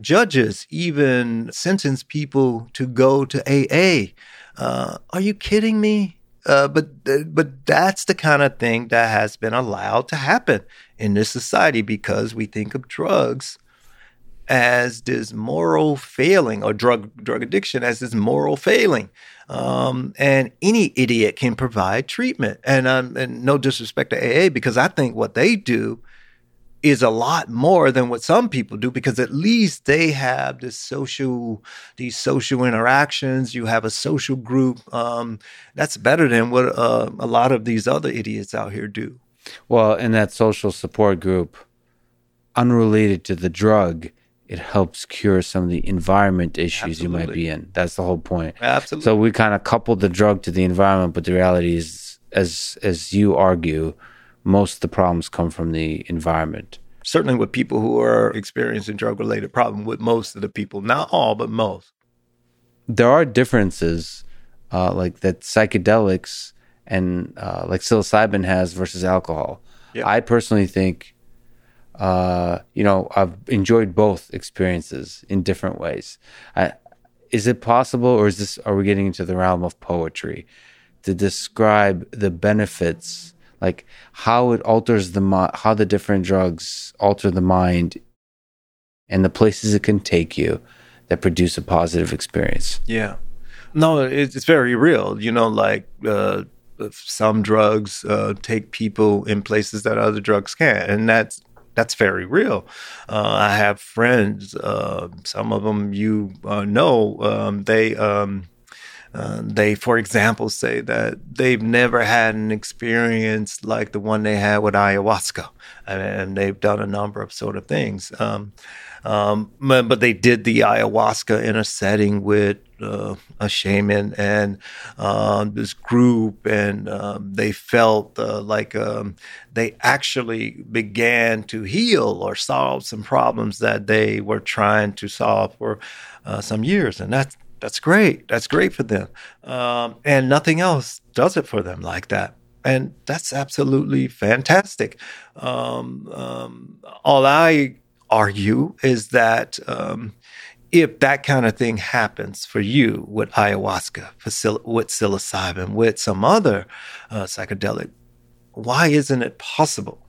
judges even sentence people to go to AA. Uh, are you kidding me? Uh, but but that's the kind of thing that has been allowed to happen in this society because we think of drugs as this moral failing or drug drug addiction as this moral failing. Um, and any idiot can provide treatment. And, um, and no disrespect to AA, because I think what they do is a lot more than what some people do because at least they have this social these social interactions you have a social group um, that's better than what uh, a lot of these other idiots out here do well in that social support group unrelated to the drug it helps cure some of the environment issues you might be in. That's the whole point. Absolutely. So we kind of coupled the drug to the environment, but the reality is, as as you argue, most of the problems come from the environment. certainly with people who are experiencing drug related problem with most of the people not all but most There are differences, uh, like that psychedelics and uh, like psilocybin has versus alcohol. Yeah. I personally think, uh, you know, I've enjoyed both experiences in different ways. I, is it possible, or is this? Are we getting into the realm of poetry to describe the benefits, like how it alters the how the different drugs alter the mind, and the places it can take you that produce a positive experience? yeah no it's, very real you know like uh, some drugs uh, take people in places that other drugs can't and that's that's very real. Uh, I have friends, uh, some of them you uh, know, um, they um, uh, they, for example, say that they've never had an experience like the one they had with ayahuasca, and they've done a number of sort of things. Um, um, but, but they did the ayahuasca in a setting with uh, a shaman and um, this group, and um, they felt uh, like um, they actually began to heal or solve some problems that they were trying to solve for uh, some years, and that's that's great. That's great for them. Um, and nothing else does it for them like that. And that's absolutely fantastic. Um, um, all I argue is that if that kind of thing happens for you with ayahuasca, for, with psilocybin, with some other uh, psychedelic, why isn't it possible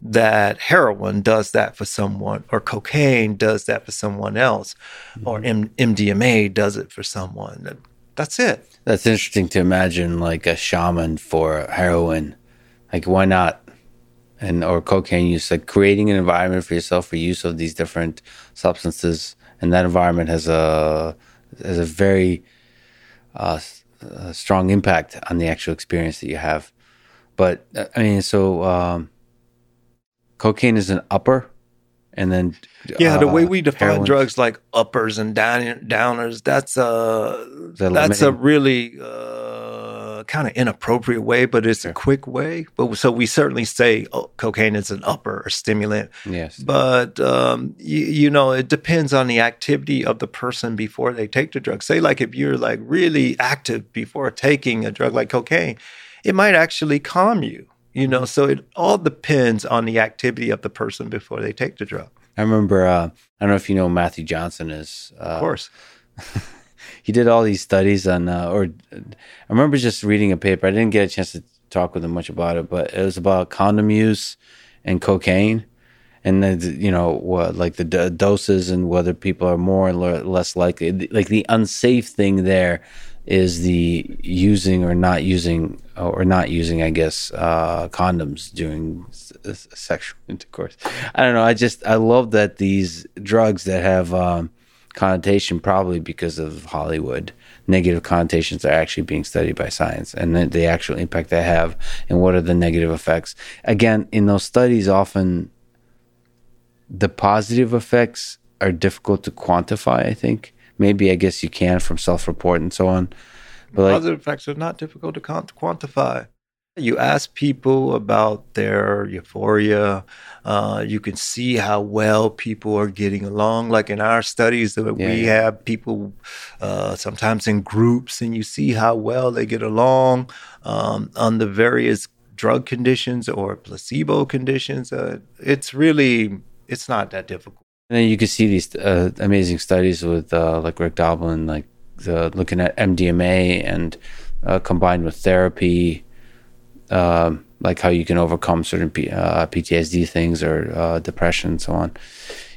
that heroin does that for someone, or cocaine does that for someone else, mm-hmm. or M- MDMA does it for someone. That's it. That's interesting to imagine, like a shaman for heroin. Like, why not? And or cocaine use, like creating an environment for yourself for use of these different substances, and that environment has a has a very uh, a strong impact on the actual experience that you have. But I mean, so. Um, cocaine is an upper and then yeah uh, the way we define heroin. drugs like uppers and down, downers that's a that that's a really uh, kind of inappropriate way but it's sure. a quick way. But so we certainly say oh, cocaine is an upper or stimulant. Yes. But um, you, you know it depends on the activity of the person before they take the drug. Say like if you're like really active before taking a drug like cocaine it might actually calm you you know? So it all depends on the activity of the person before they take the drug. I remember uh, i don't know if you know matthew johnson is uh, of course he did all these studies on uh, or i remember just reading a paper i didn't get a chance to talk with him much about it but it was about condom use and cocaine and then, you know what like the d- doses and whether people are more or less likely like the unsafe thing there is the using or not using or not using, I guess, uh, condoms during s- sexual intercourse. I don't know. I just I love that these drugs that have um, connotation, probably because of Hollywood, negative connotations are actually being studied by science, and the, the actual impact they have, and what are the negative effects. Again, in those studies, often the positive effects are difficult to quantify. I think maybe I guess you can from self-report and so on. But positive like, effects are not difficult to quantify. You ask people about their euphoria. Uh, you can see how well people are getting along. Like in our studies, that yeah, we yeah. have people uh, sometimes in groups, and you see how well they get along um, on the various drug conditions or placebo conditions. Uh, it's really it's not that difficult. And then you can see these uh, amazing studies with uh, like Rick Doblin, like the, looking at MDMA and uh, combined with therapy, uh, like how you can overcome certain P- uh, PTSD things or uh, depression and so on.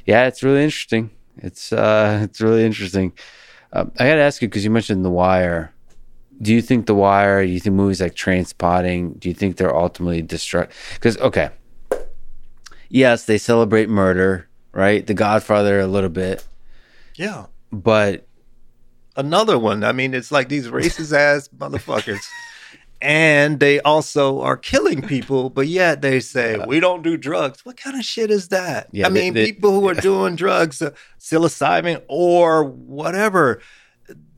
Yeah, it's really interesting. It's it's really interesting. I got to ask you because you mentioned The Wire. Do you think The Wire? Do you think movies like Trainspotting? Do you think they're ultimately destruct? Because okay, yes, they celebrate murder right? The Godfather a little bit. Yeah. But another one. I mean, it's like these racist ass motherfuckers. And they also are killing people, but yet they say we don't do drugs. What kind of shit is that? Yeah, I mean, they- people who are doing drugs, uh, psilocybin or whatever.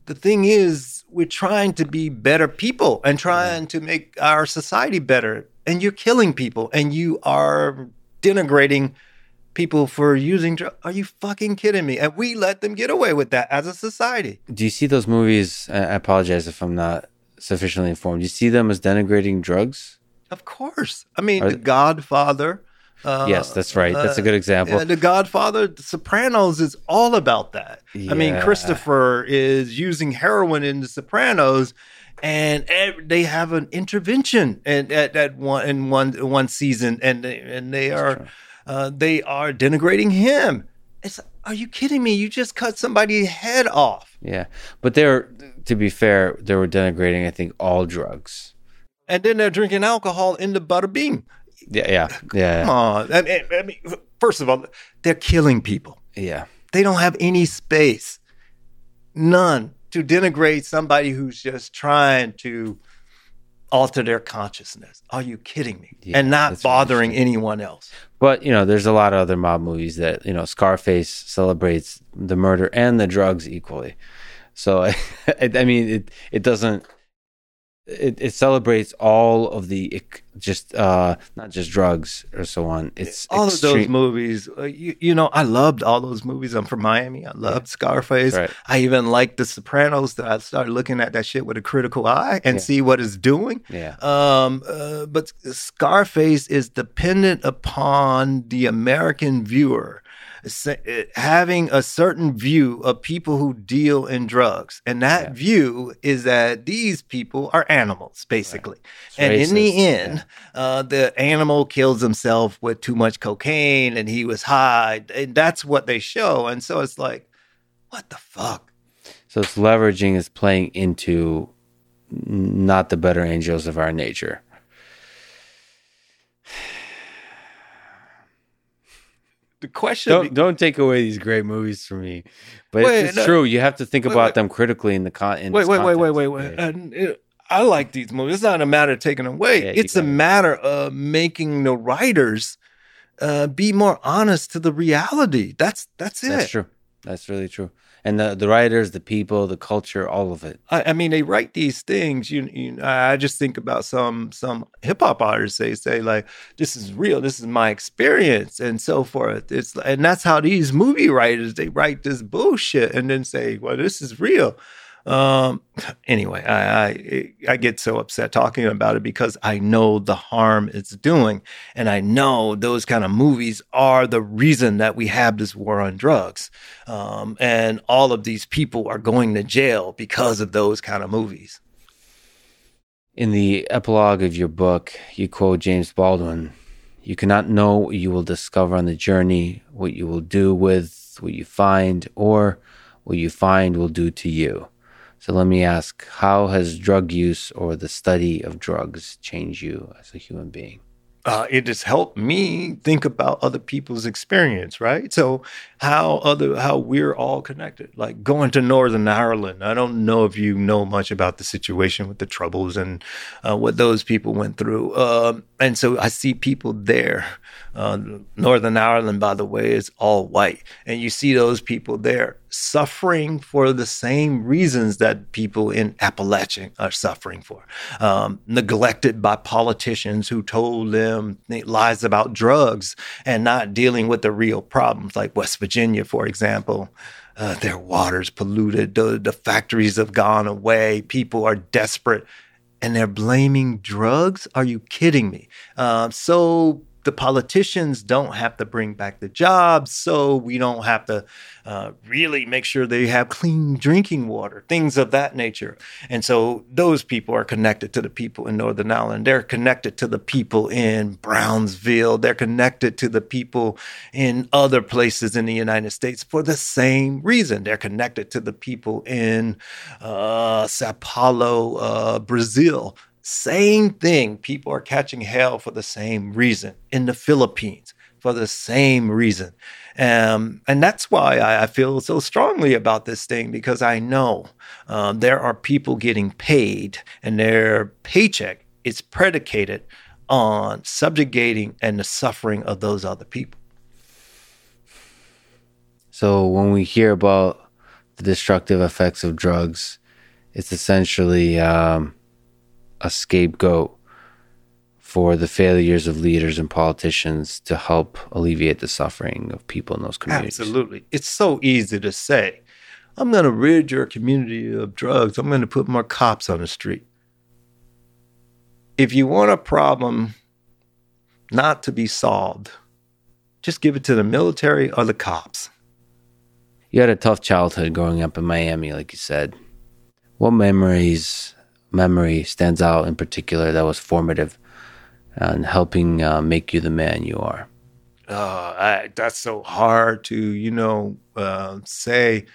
The thing is, we're trying to be better people and trying to make our society better, and you're killing people, and you are denigrating people for using drugs. Are you fucking kidding me? And we let them get away with that as a society. Do you see those movies? I apologize if I'm not sufficiently informed. You see them as denigrating drugs? Of course. I mean, Are The th- Godfather. Uh, yes, that's right. That's a good example. yeah, the Godfather, The Sopranos is all about that. I mean, Yeah. Christopher is using heroin in The Sopranos, and ev- they have an intervention and at, at one in one one season, and they, and they are uh, they are denigrating him. It's are you kidding me? You just cut somebody's head off, Yeah, but they're to be fair, they were denigrating. I think all drugs. and then they're drinking alcohol in the Bada Bing. Yeah, yeah, yeah, Come on. I mean, I mean, first of all, they're killing people. yeah. They don't have any space, none, to denigrate somebody who's just trying to alter their consciousness. Are you kidding me? Yeah, and not bothering anyone else. But you know, there's a lot of other mob movies that you know Scarface celebrates the murder and the drugs equally. So I, I mean, it it doesn't. It, it celebrates all of the just uh not just drugs or so on. It's all of those movies, uh, you, you know, I loved all those movies. I'm from Miami. I loved Scarface. Right. I even liked The Sopranos. That I started looking at that shit with a critical eye and Yeah. see what it's doing. Yeah, Um, uh, but Scarface is dependent upon the American viewer having a certain view of people who deal in drugs, and that Yeah. view is that these people are animals, basically. And in the end, uh, the animal kills himself with too much cocaine, and he was high, and that's what they show. And so it's like, what the fuck? so it's leveraging is playing into not the better angels of our nature. The question. Don't don't take away these great movies from me, but Wait, it's, no. true. You have to think Wait, about wait. them critically in the con. In wait, wait, wait, wait, wait, wait. Yeah. I like these movies. It's not a matter of taking them away. Yeah, it's a it. matter of making the writers uh, be more honest to the reality. That's that's it. That's true. That's really true. And the the writers, the people, the culture, all of it. I, I mean, they write these things. You, you I just think about some some hip hop artists. They say like, "This is real. This is my experience," and so forth. It's and that's how these movie writers they write this bullshit and then say, "Well, this is real." Um. Anyway, I, I I get so upset talking about it because I know the harm it's doing, and I know those kind of movies are the reason that we have this war on drugs. Um, and all of these people are going to jail because of those kind of movies. In the epilogue of your book, you quote James Baldwin You cannot know what you will discover on the journey, what you will do with what you find, or what you find will do to you. So let me ask how has drug use or the study of drugs changed you as a human being? uh, it has helped me think about other people's experience, right? So how other how we're all connected. Like going to Northern Ireland. I don't know if you know much about the situation with the troubles and uh, what those people went through. Um, and so I see people there. Uh, Northern Ireland, by the way, is all white, and you see those people there suffering for the same reasons that people in Appalachia are suffering for. Um, neglected by politicians who told them lies about drugs and not dealing with the real problems, like West Virginia, for example. Uh, their water's polluted. The, the factories have gone away. People are desperate and they're blaming drugs. Are you kidding me? Um, so the politicians don't have to bring back the jobs, so we don't have to uh, really make sure they have clean drinking water, things of that nature. And so those people are connected to the people in Northern Ireland. They're connected to the people in Brownsville. They're connected to the people in other places in the United States for the same reason. They're connected to the people in uh, Sao Paulo, uh, Brazil. Same thing. People are catching hell for the same reason in the Philippines for the same reason. Um, and that's why I, I, feel so strongly about this thing because I know um, there are people getting paid and their paycheck is predicated on subjugating and the suffering of those other people. So when we hear about the destructive effects of drugs, it's essentially um, a scapegoat for the failures of leaders and politicians to help alleviate the suffering of people in those communities. Absolutely. It's so easy to say, I'm going to rid your community of drugs. I'm going to put more cops on the street. If you want a problem not to be solved, just give it to the military or the cops. You had a tough childhood growing up in Miami, like you said. What memories, memory stands out in particular that was formative and helping uh, make you the man you are? Uh, I, that's so hard to, you know, uh, say.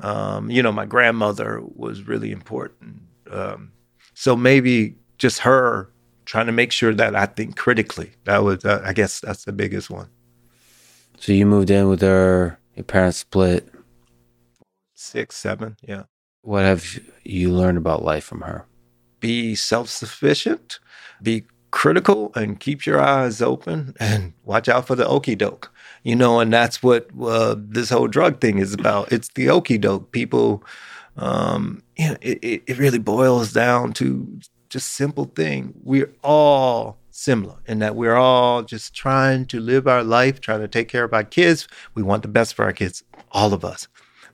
Um, you know, my grandmother was really important. Um, so maybe just her trying to make sure that I think critically. That was, uh, I guess, that's the biggest one. So you moved in with her. Your parents split. Six, seven, yeah. What have you learned about life from her? Be self sufficient, be critical, and keep your eyes open and watch out for the okey doke. You know, and that's what uh, this whole drug thing is about. It's the okey doke. People, um, you know, it, it really boils down to just simple thing. We're all similar in that we're all just trying to live our life, trying to take care of our kids. We want the best for our kids, all of us.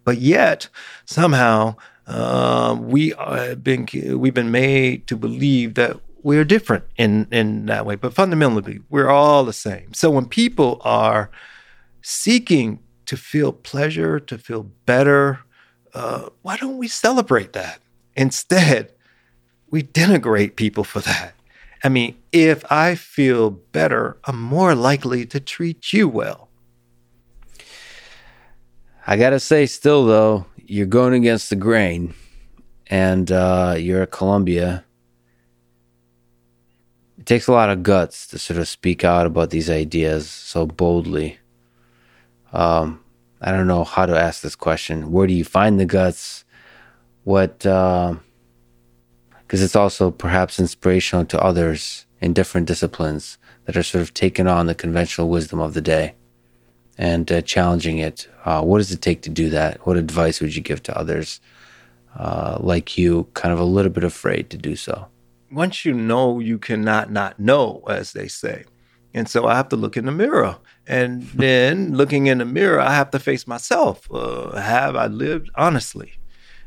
But yet, somehow, uh, we have been we've been made to believe that we're different in in that way. But fundamentally, we're all the same. So when people are seeking to feel pleasure, to feel better, uh, why don't we celebrate that? Instead, we denigrate people for that. I mean, if I feel better, I'm more likely to treat you well. I gotta say, still though, you're going against the grain, and uh, you're at Columbia. It takes a lot of guts to sort of speak out about these ideas so boldly. Um, I don't know how to ask this question. Where do you find the guts? What? Because uh, it's also perhaps inspirational to others in different disciplines that are sort of taking on the conventional wisdom of the day and uh, challenging it. Uh, what does it take to do that? What advice would you give to others uh, like you, kind of a little bit afraid to do so? Once you know, you cannot not know, as they say. And so I have to look in the mirror. And then looking in the mirror, I have to face myself. Uh, have I lived honestly?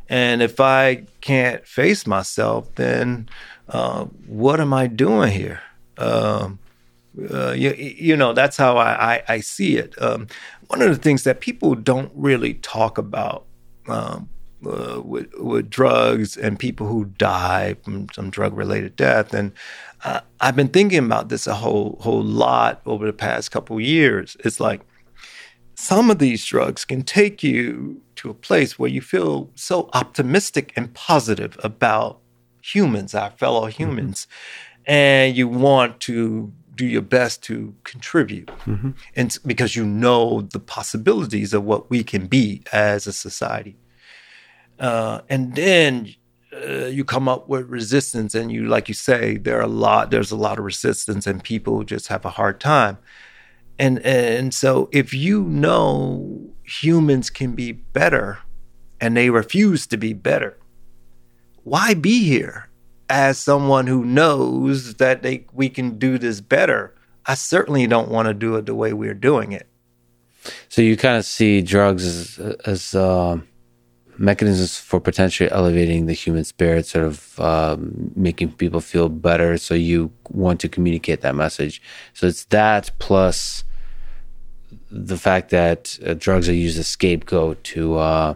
And if I can't face myself, then uh, what am I doing here? Um, uh, you, you, know, that's how I, I, I see it. Um, one of the things that people don't really talk about um, uh, with, with, drugs and people who die from some drug related death. And uh, I've been thinking about this a whole whole lot over the past couple years. It's like some of these drugs can take you to a place where you feel so optimistic and positive about humans, our fellow mm-hmm. humans, mm-hmm. and you want to do your best to contribute. Mm-hmm. and because you know the possibilities of what we can be as a society. Uh, and then uh, you come up with resistance and you like you say there are a lot there's a lot of resistance and people just have a hard time. And and so if you know humans can be better and they refuse to be better why be here as someone who knows that they we can do this better, I certainly don't want to do it the way we're doing it. So you kind of see drugs as as uh, mechanisms for potentially elevating the human spirit, sort of um, making people feel better. So you want to communicate that message. So it's that plus the fact that uh, drugs are used as scapegoat to uh,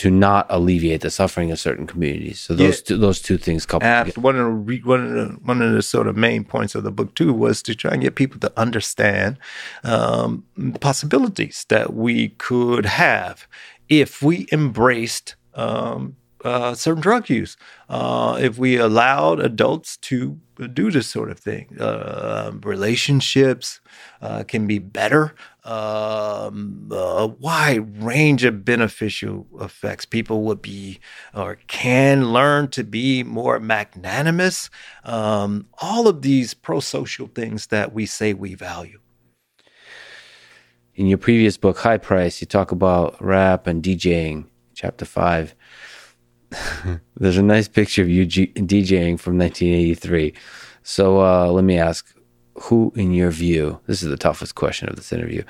to not alleviate the suffering of certain communities. So those yeah. two, those two things coupled. One of the one of the one of the sort of main points of the book too was to try and get people to understand um, possibilities that we could have if we embraced um, uh, certain drug use. Uh, if we allowed adults to do this sort of thing, uh, relationships uh, can be better. Um, a wide range of beneficial effects. People would be or can learn to be more magnanimous. Um, all of these pro social things that we say we value. In your previous book, High Price, you talk about rap and DJing, chapter five. There's a nice picture of you DJing from 1983. So uh, let me ask who, in your view, this is the toughest question of this interview,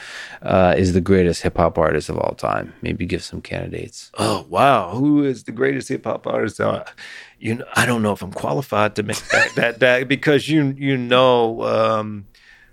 uh, is the greatest hip hop artist of all time? Maybe give some candidates. Oh wow, who is the greatest hip hop artist? Uh, you know, I don't know if I'm qualified to make that that, that because you you know um,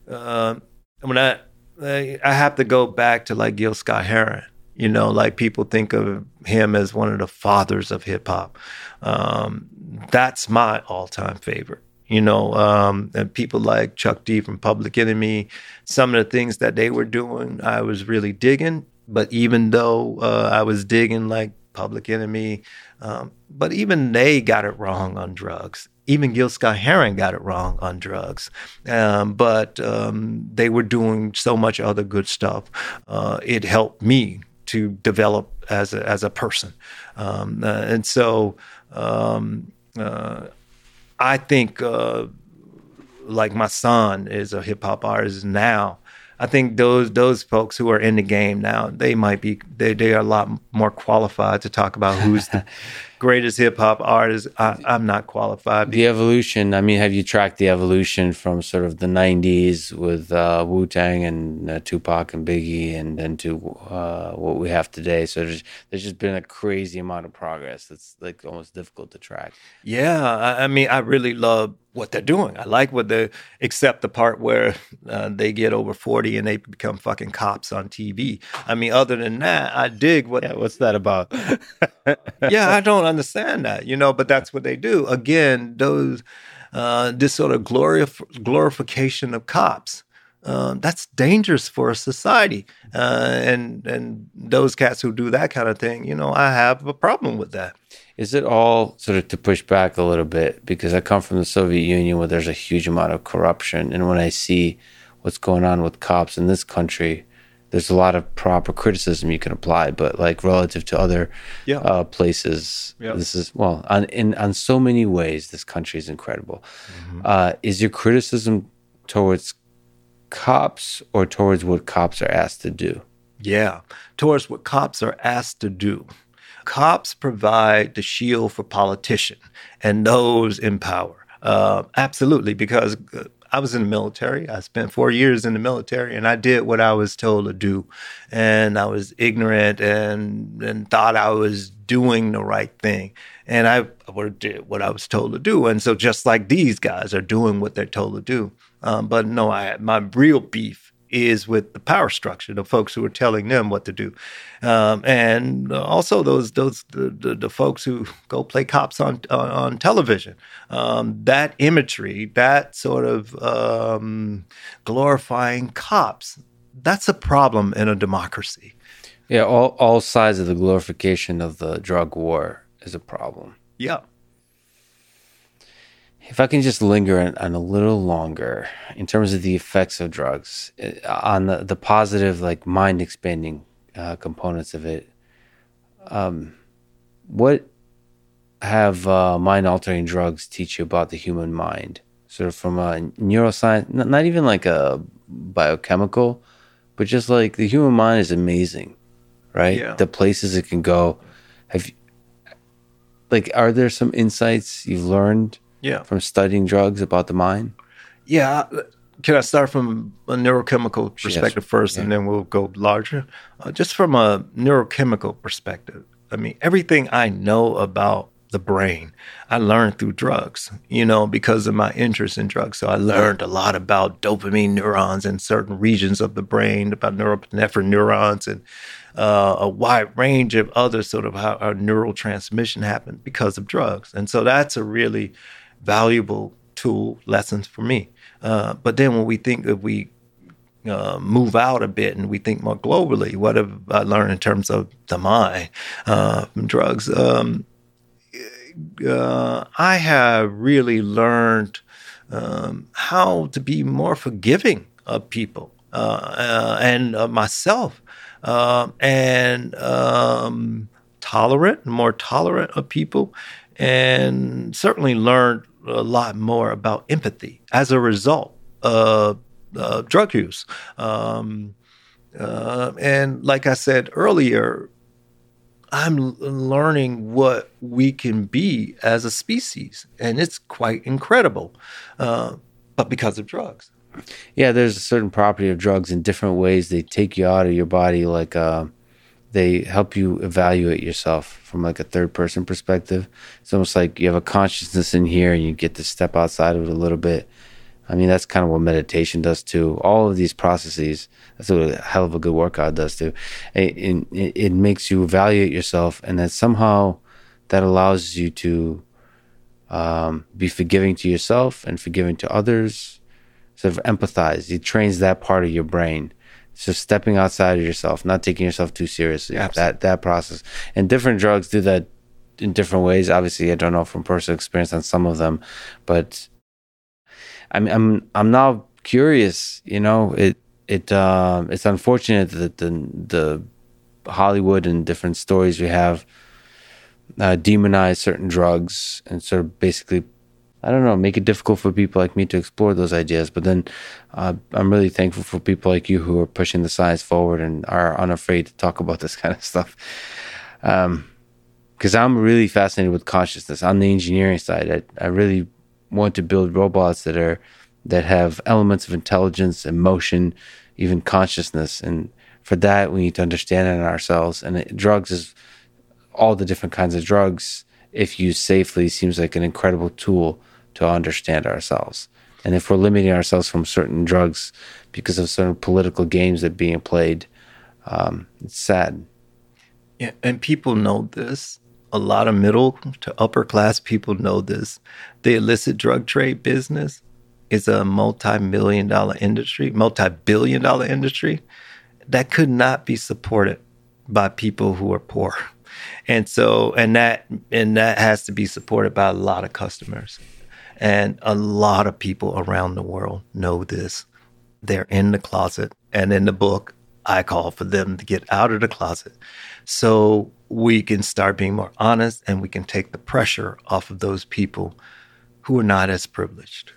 uh, when I I have to go back to like Gil Scott Heron. You know, like people think of him as one of the fathers of hip hop. Um, that's my all time favorite. You know, um, and people like Chuck D from Public Enemy, some of the things that they were doing, I was really digging. But even though uh, I was digging like Public Enemy, um, but even they got it wrong on drugs. Even Gil Scott Heron got it wrong on drugs. Um, but um, they were doing so much other good stuff. Uh, it helped me to develop as a, as a person. Um, uh, and so um, uh, I think, uh, like my son is a hip hop artist now. I think those those folks who are in the game now, they might be they they are a lot more qualified to talk about who's the greatest hip hop artist. I, am not qualified. The evolution. I mean, have you tracked the evolution from sort of the '90s with uh, Wu Tang and uh, Tupac and Biggie, and then to uh, what we have today? So there's there's just been a crazy amount of progress. That's like almost difficult to track. Yeah, I, I mean, I really love what they're doing. I like what they, except the part where uh, they get over 40 and they become fucking cops on TV. I mean, other than that, I dig what. Yeah, what's that about? yeah, I don't understand that, you know, but that's what they do. Again, those uh, this sort of glorif- glorification of cops. Uh, that's dangerous for a society, uh, and and those cats who do that kind of thing, you know, I have a problem with that. Is it all sort of to push back a little bit because I come from the Soviet Union where there's a huge amount of corruption, and when I see what's going on with cops in this country, there's a lot of proper criticism you can apply, but like relative to other yeah. uh, places, yeah. this is well on in on so many ways. This country is incredible. Mm-hmm. Uh, is your criticism towards cops or towards what cops are asked to do? Yeah, towards what cops are asked to do. Cops provide the shield for politicians and those in power. Uh, absolutely, because uh, I was in the military. I spent four years in the military, and I did what I was told to do. And I was ignorant and and thought I was doing the right thing. And I did what I was told to do. And so, just like these guys are doing what they're told to do. Um, but no, I my real beef is with the power structure, the folks who are telling them what to do, um, and also those those the, the, the, folks who go play cops on on, on television. Um, that imagery, that sort of um, glorifying cops, that's a problem in a democracy. Yeah, all all sides of the glorification of the drug war is a problem. Yeah if I can just linger on, on, a little longer in terms of the effects of drugs uh, on the, the positive, like mind expanding uh, components of it, um, what have uh, mind altering drugs teach you about the human mind? Sort of from a neuroscience, not, not even like a biochemical, but just like the human mind is amazing, right? Yeah. The places it can go. Have you, like, are there some insights you've learned? Yeah. from studying drugs about the mind? Yeah. Can I start from a neurochemical perspective yes. first, yeah. and then we'll go larger? Uh, just from a neurochemical perspective, I mean, everything I know about the brain, I learned through drugs, you know, because of my interest in drugs. So I learned a lot about dopamine neurons in certain regions of the brain, about norepinephrine neurons, and uh, a wide range of other sort of how our neural transmission happened because of drugs. And so that's a really valuable tool lessons for me. Uh, but then when we think if we uh, move out a bit and we think more globally, what have I learned in terms of the mind uh, from drugs? Um, uh, I have really learned um, how to be more forgiving of people uh, uh, and myself, um, and um, tolerant, more tolerant of people, and certainly learned a lot more about empathy as a result of uh, drug use. Um, uh, and like I said earlier, I'm learning what we can be as a species, and it's quite incredible. Uh, but because of drugs. Yeah, there's a certain property of drugs in different ways. They take you out of your body, like uh, they help you evaluate yourself from like a third person perspective. It's almost like you have a consciousness in here, and you get to step outside of it a little bit. I mean, that's kind of what meditation does too. All of these processes, that's what a hell of a good workout does too. It, it, it makes you evaluate yourself, and then somehow that allows you to um, be forgiving to yourself and forgiving to others. Sort of empathize. It trains that part of your brain. So stepping outside of yourself, not taking yourself too seriously. Absolutely. That that process. And different drugs do that in different ways. Obviously, I don't know from personal experience on some of them, but I'm I'm I'm now curious. You know, it it uh, it's unfortunate that the the Hollywood and different stories we have uh, demonize certain drugs and sort of basically I don't know, make it difficult for people like me to explore those ideas. But then uh, I'm really thankful for people like you who are pushing the science forward and are unafraid to talk about this kind of stuff. Because um, I'm really fascinated with consciousness on the engineering side. I, I really want to build robots that are that have elements of intelligence, emotion, even consciousness. And for that, we need to understand it in ourselves. And it, drugs is all the different kinds of drugs, if used safely, seems like an incredible tool to understand ourselves. And if we're limiting ourselves from certain drugs because of certain political games that are being played, um, it's sad. Yeah, and people know this a lot of middle to upper class people know this. The illicit drug trade business is a multi million dollar industry, multi billion dollar industry that could not be supported by people who are poor. And so, and that, and that has to be supported by a lot of customers. And a lot of people around the world know this. They're in the closet. And in the book, I call for them to get out of the closet so we can start being more honest and we can take the pressure off of those people who are not as privileged.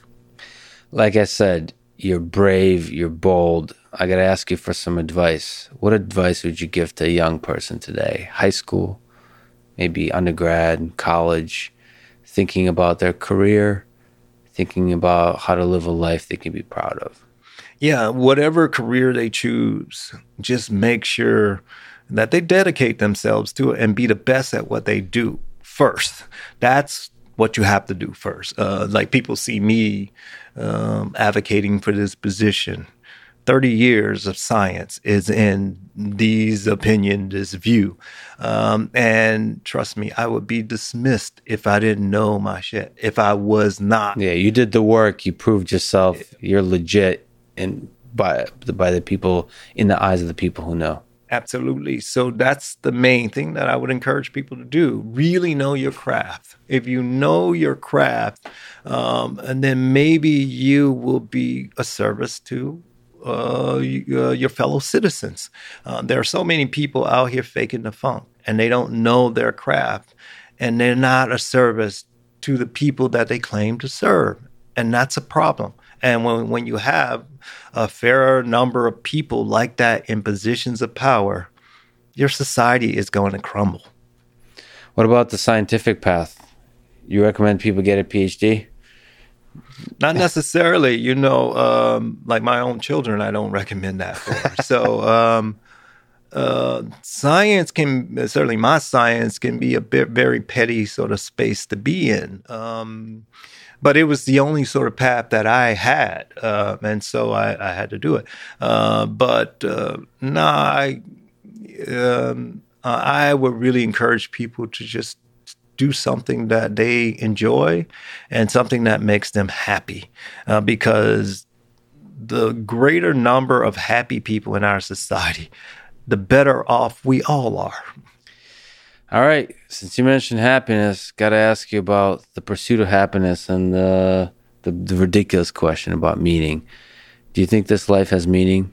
Like I said, you're brave, you're bold. I got to ask you for some advice. What advice would you give to a young person today? High school, maybe undergrad, college, thinking about their career, thinking about how to live a life they can be proud of? Yeah, whatever career they choose, just make sure that they dedicate themselves to it and be the best at what they do first. That's what you have to do first. Uh, like people see me um, advocating for this position. 30 years of science is in these opinion, this view. Um, and trust me, I would be dismissed if I didn't know my shit, if I was not. Yeah, you did the work, you proved yourself, you're legit and by by the people in the eyes of the people who know. Absolutely. So that's the main thing that I would encourage people to do. Really know your craft. If you know your craft, um, and then maybe you will be a service to uh, uh, your fellow citizens. Uh, there are so many people out here faking the funk, and they don't know their craft, and they're not a service to the people that they claim to serve, and that's a problem. And when, when you have a fairer number of people like that in positions of power, your society is going to crumble. What about the scientific path? You recommend people get a PhD? Not necessarily, you know, um, like my own children, I don't recommend that for. so, um, uh, science can certainly my science can be a bit very petty sort of space to be in. Um, but it was the only sort of path that I had, uh, and so I, I, had to do it. Uh, but uh, no, I um, I would really encourage people to just do something that they enjoy and something that makes them happy, uh, because the greater number of happy people in our society, the better off we all are. All right. Since you mentioned happiness, got to ask you about the pursuit of happiness and the, the the ridiculous question about meaning. Do you think this life has meaning?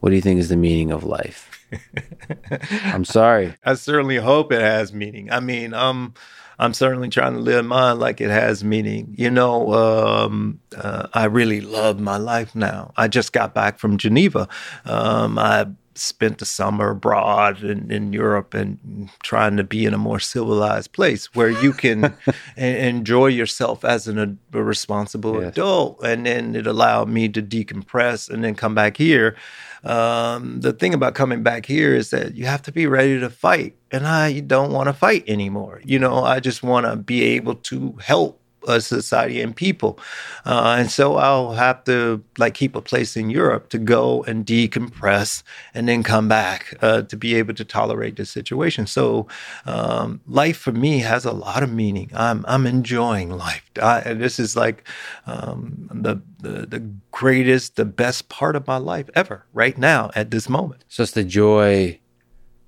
What do you think is the meaning of life? I'm sorry. I certainly hope it has meaning. I mean, um, I'm certainly trying to live mine like it has meaning. You know, um, uh, I really love my life now. I just got back from Geneva. Um, I spent the summer abroad in, in Europe and trying to be in a more civilized place where you can enjoy yourself as an, a responsible yes. adult. And then it allowed me to decompress and then come back here. Um, the thing about coming back here is that you have to be ready to fight. And I don't want to fight anymore. You know, I just want to be able to help a society and people. Uh, and so I'll have to like keep a place in Europe to go and decompress and then come back uh, to be able to tolerate the situation. So um, life for me has a lot of meaning. I'm I'm enjoying life. I, this is like um, the, the the greatest, the best part of my life ever right now at this moment. So it's the joy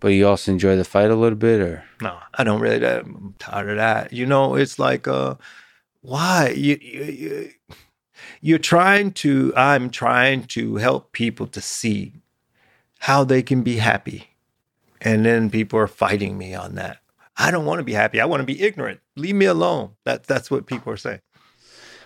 but you also enjoy the fight a little bit or no i don't really i'm tired of that you know it's like uh why? You, you you're trying to i'm trying to help people to see how they can be happy. And then people are fighting me on that. I don't want to be happy. I want to be ignorant. Leave me alone. That, that's what people are saying.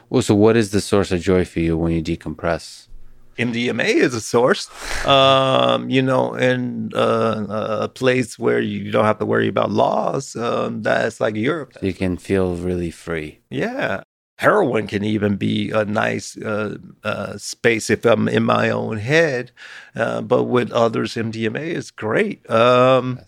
Well so what is the source of joy for you when you decompress MDMA is a source, um, you know, in uh, a place where you don't have to worry about laws. Um, that's like Europe. So you can feel really free. Yeah. Heroin can even be a nice uh, uh, space if I'm in my own head, uh, but with others, MDMA is great. Um,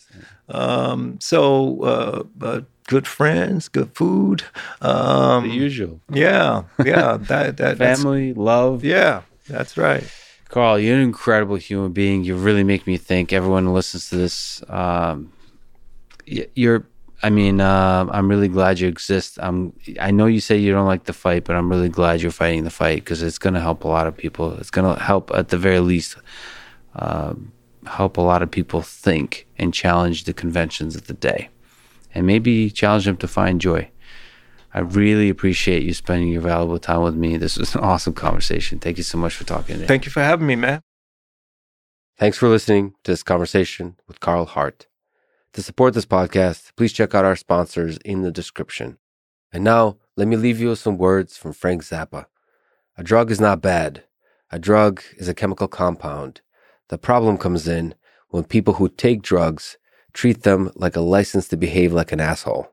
um so, uh, good friends, good food. Um, the usual. Yeah, yeah. That that family, love. Yeah, that's right. Carl, you're an incredible human being. You really make me think. Everyone who listens to this, um, you're. I mean, uh, I'm really glad you exist. I'm. I know you say you don't like the fight, but I'm really glad you're fighting the fight because it's going to help a lot of people. It's going to help, at the very least, uh, help a lot of people think and challenge the conventions of the day, and maybe challenge them to find joy. I really appreciate you spending your valuable time with me. This was an awesome conversation. Thank you so much for talking today. Thank you for having me, man. Thanks for listening to this conversation with Carl Hart. To support this podcast, please check out our sponsors in the description. And now, let me leave you with some words from Frank Zappa. A drug is not bad. A drug is a chemical compound. The problem comes in when people who take drugs treat them like a license to behave like an asshole.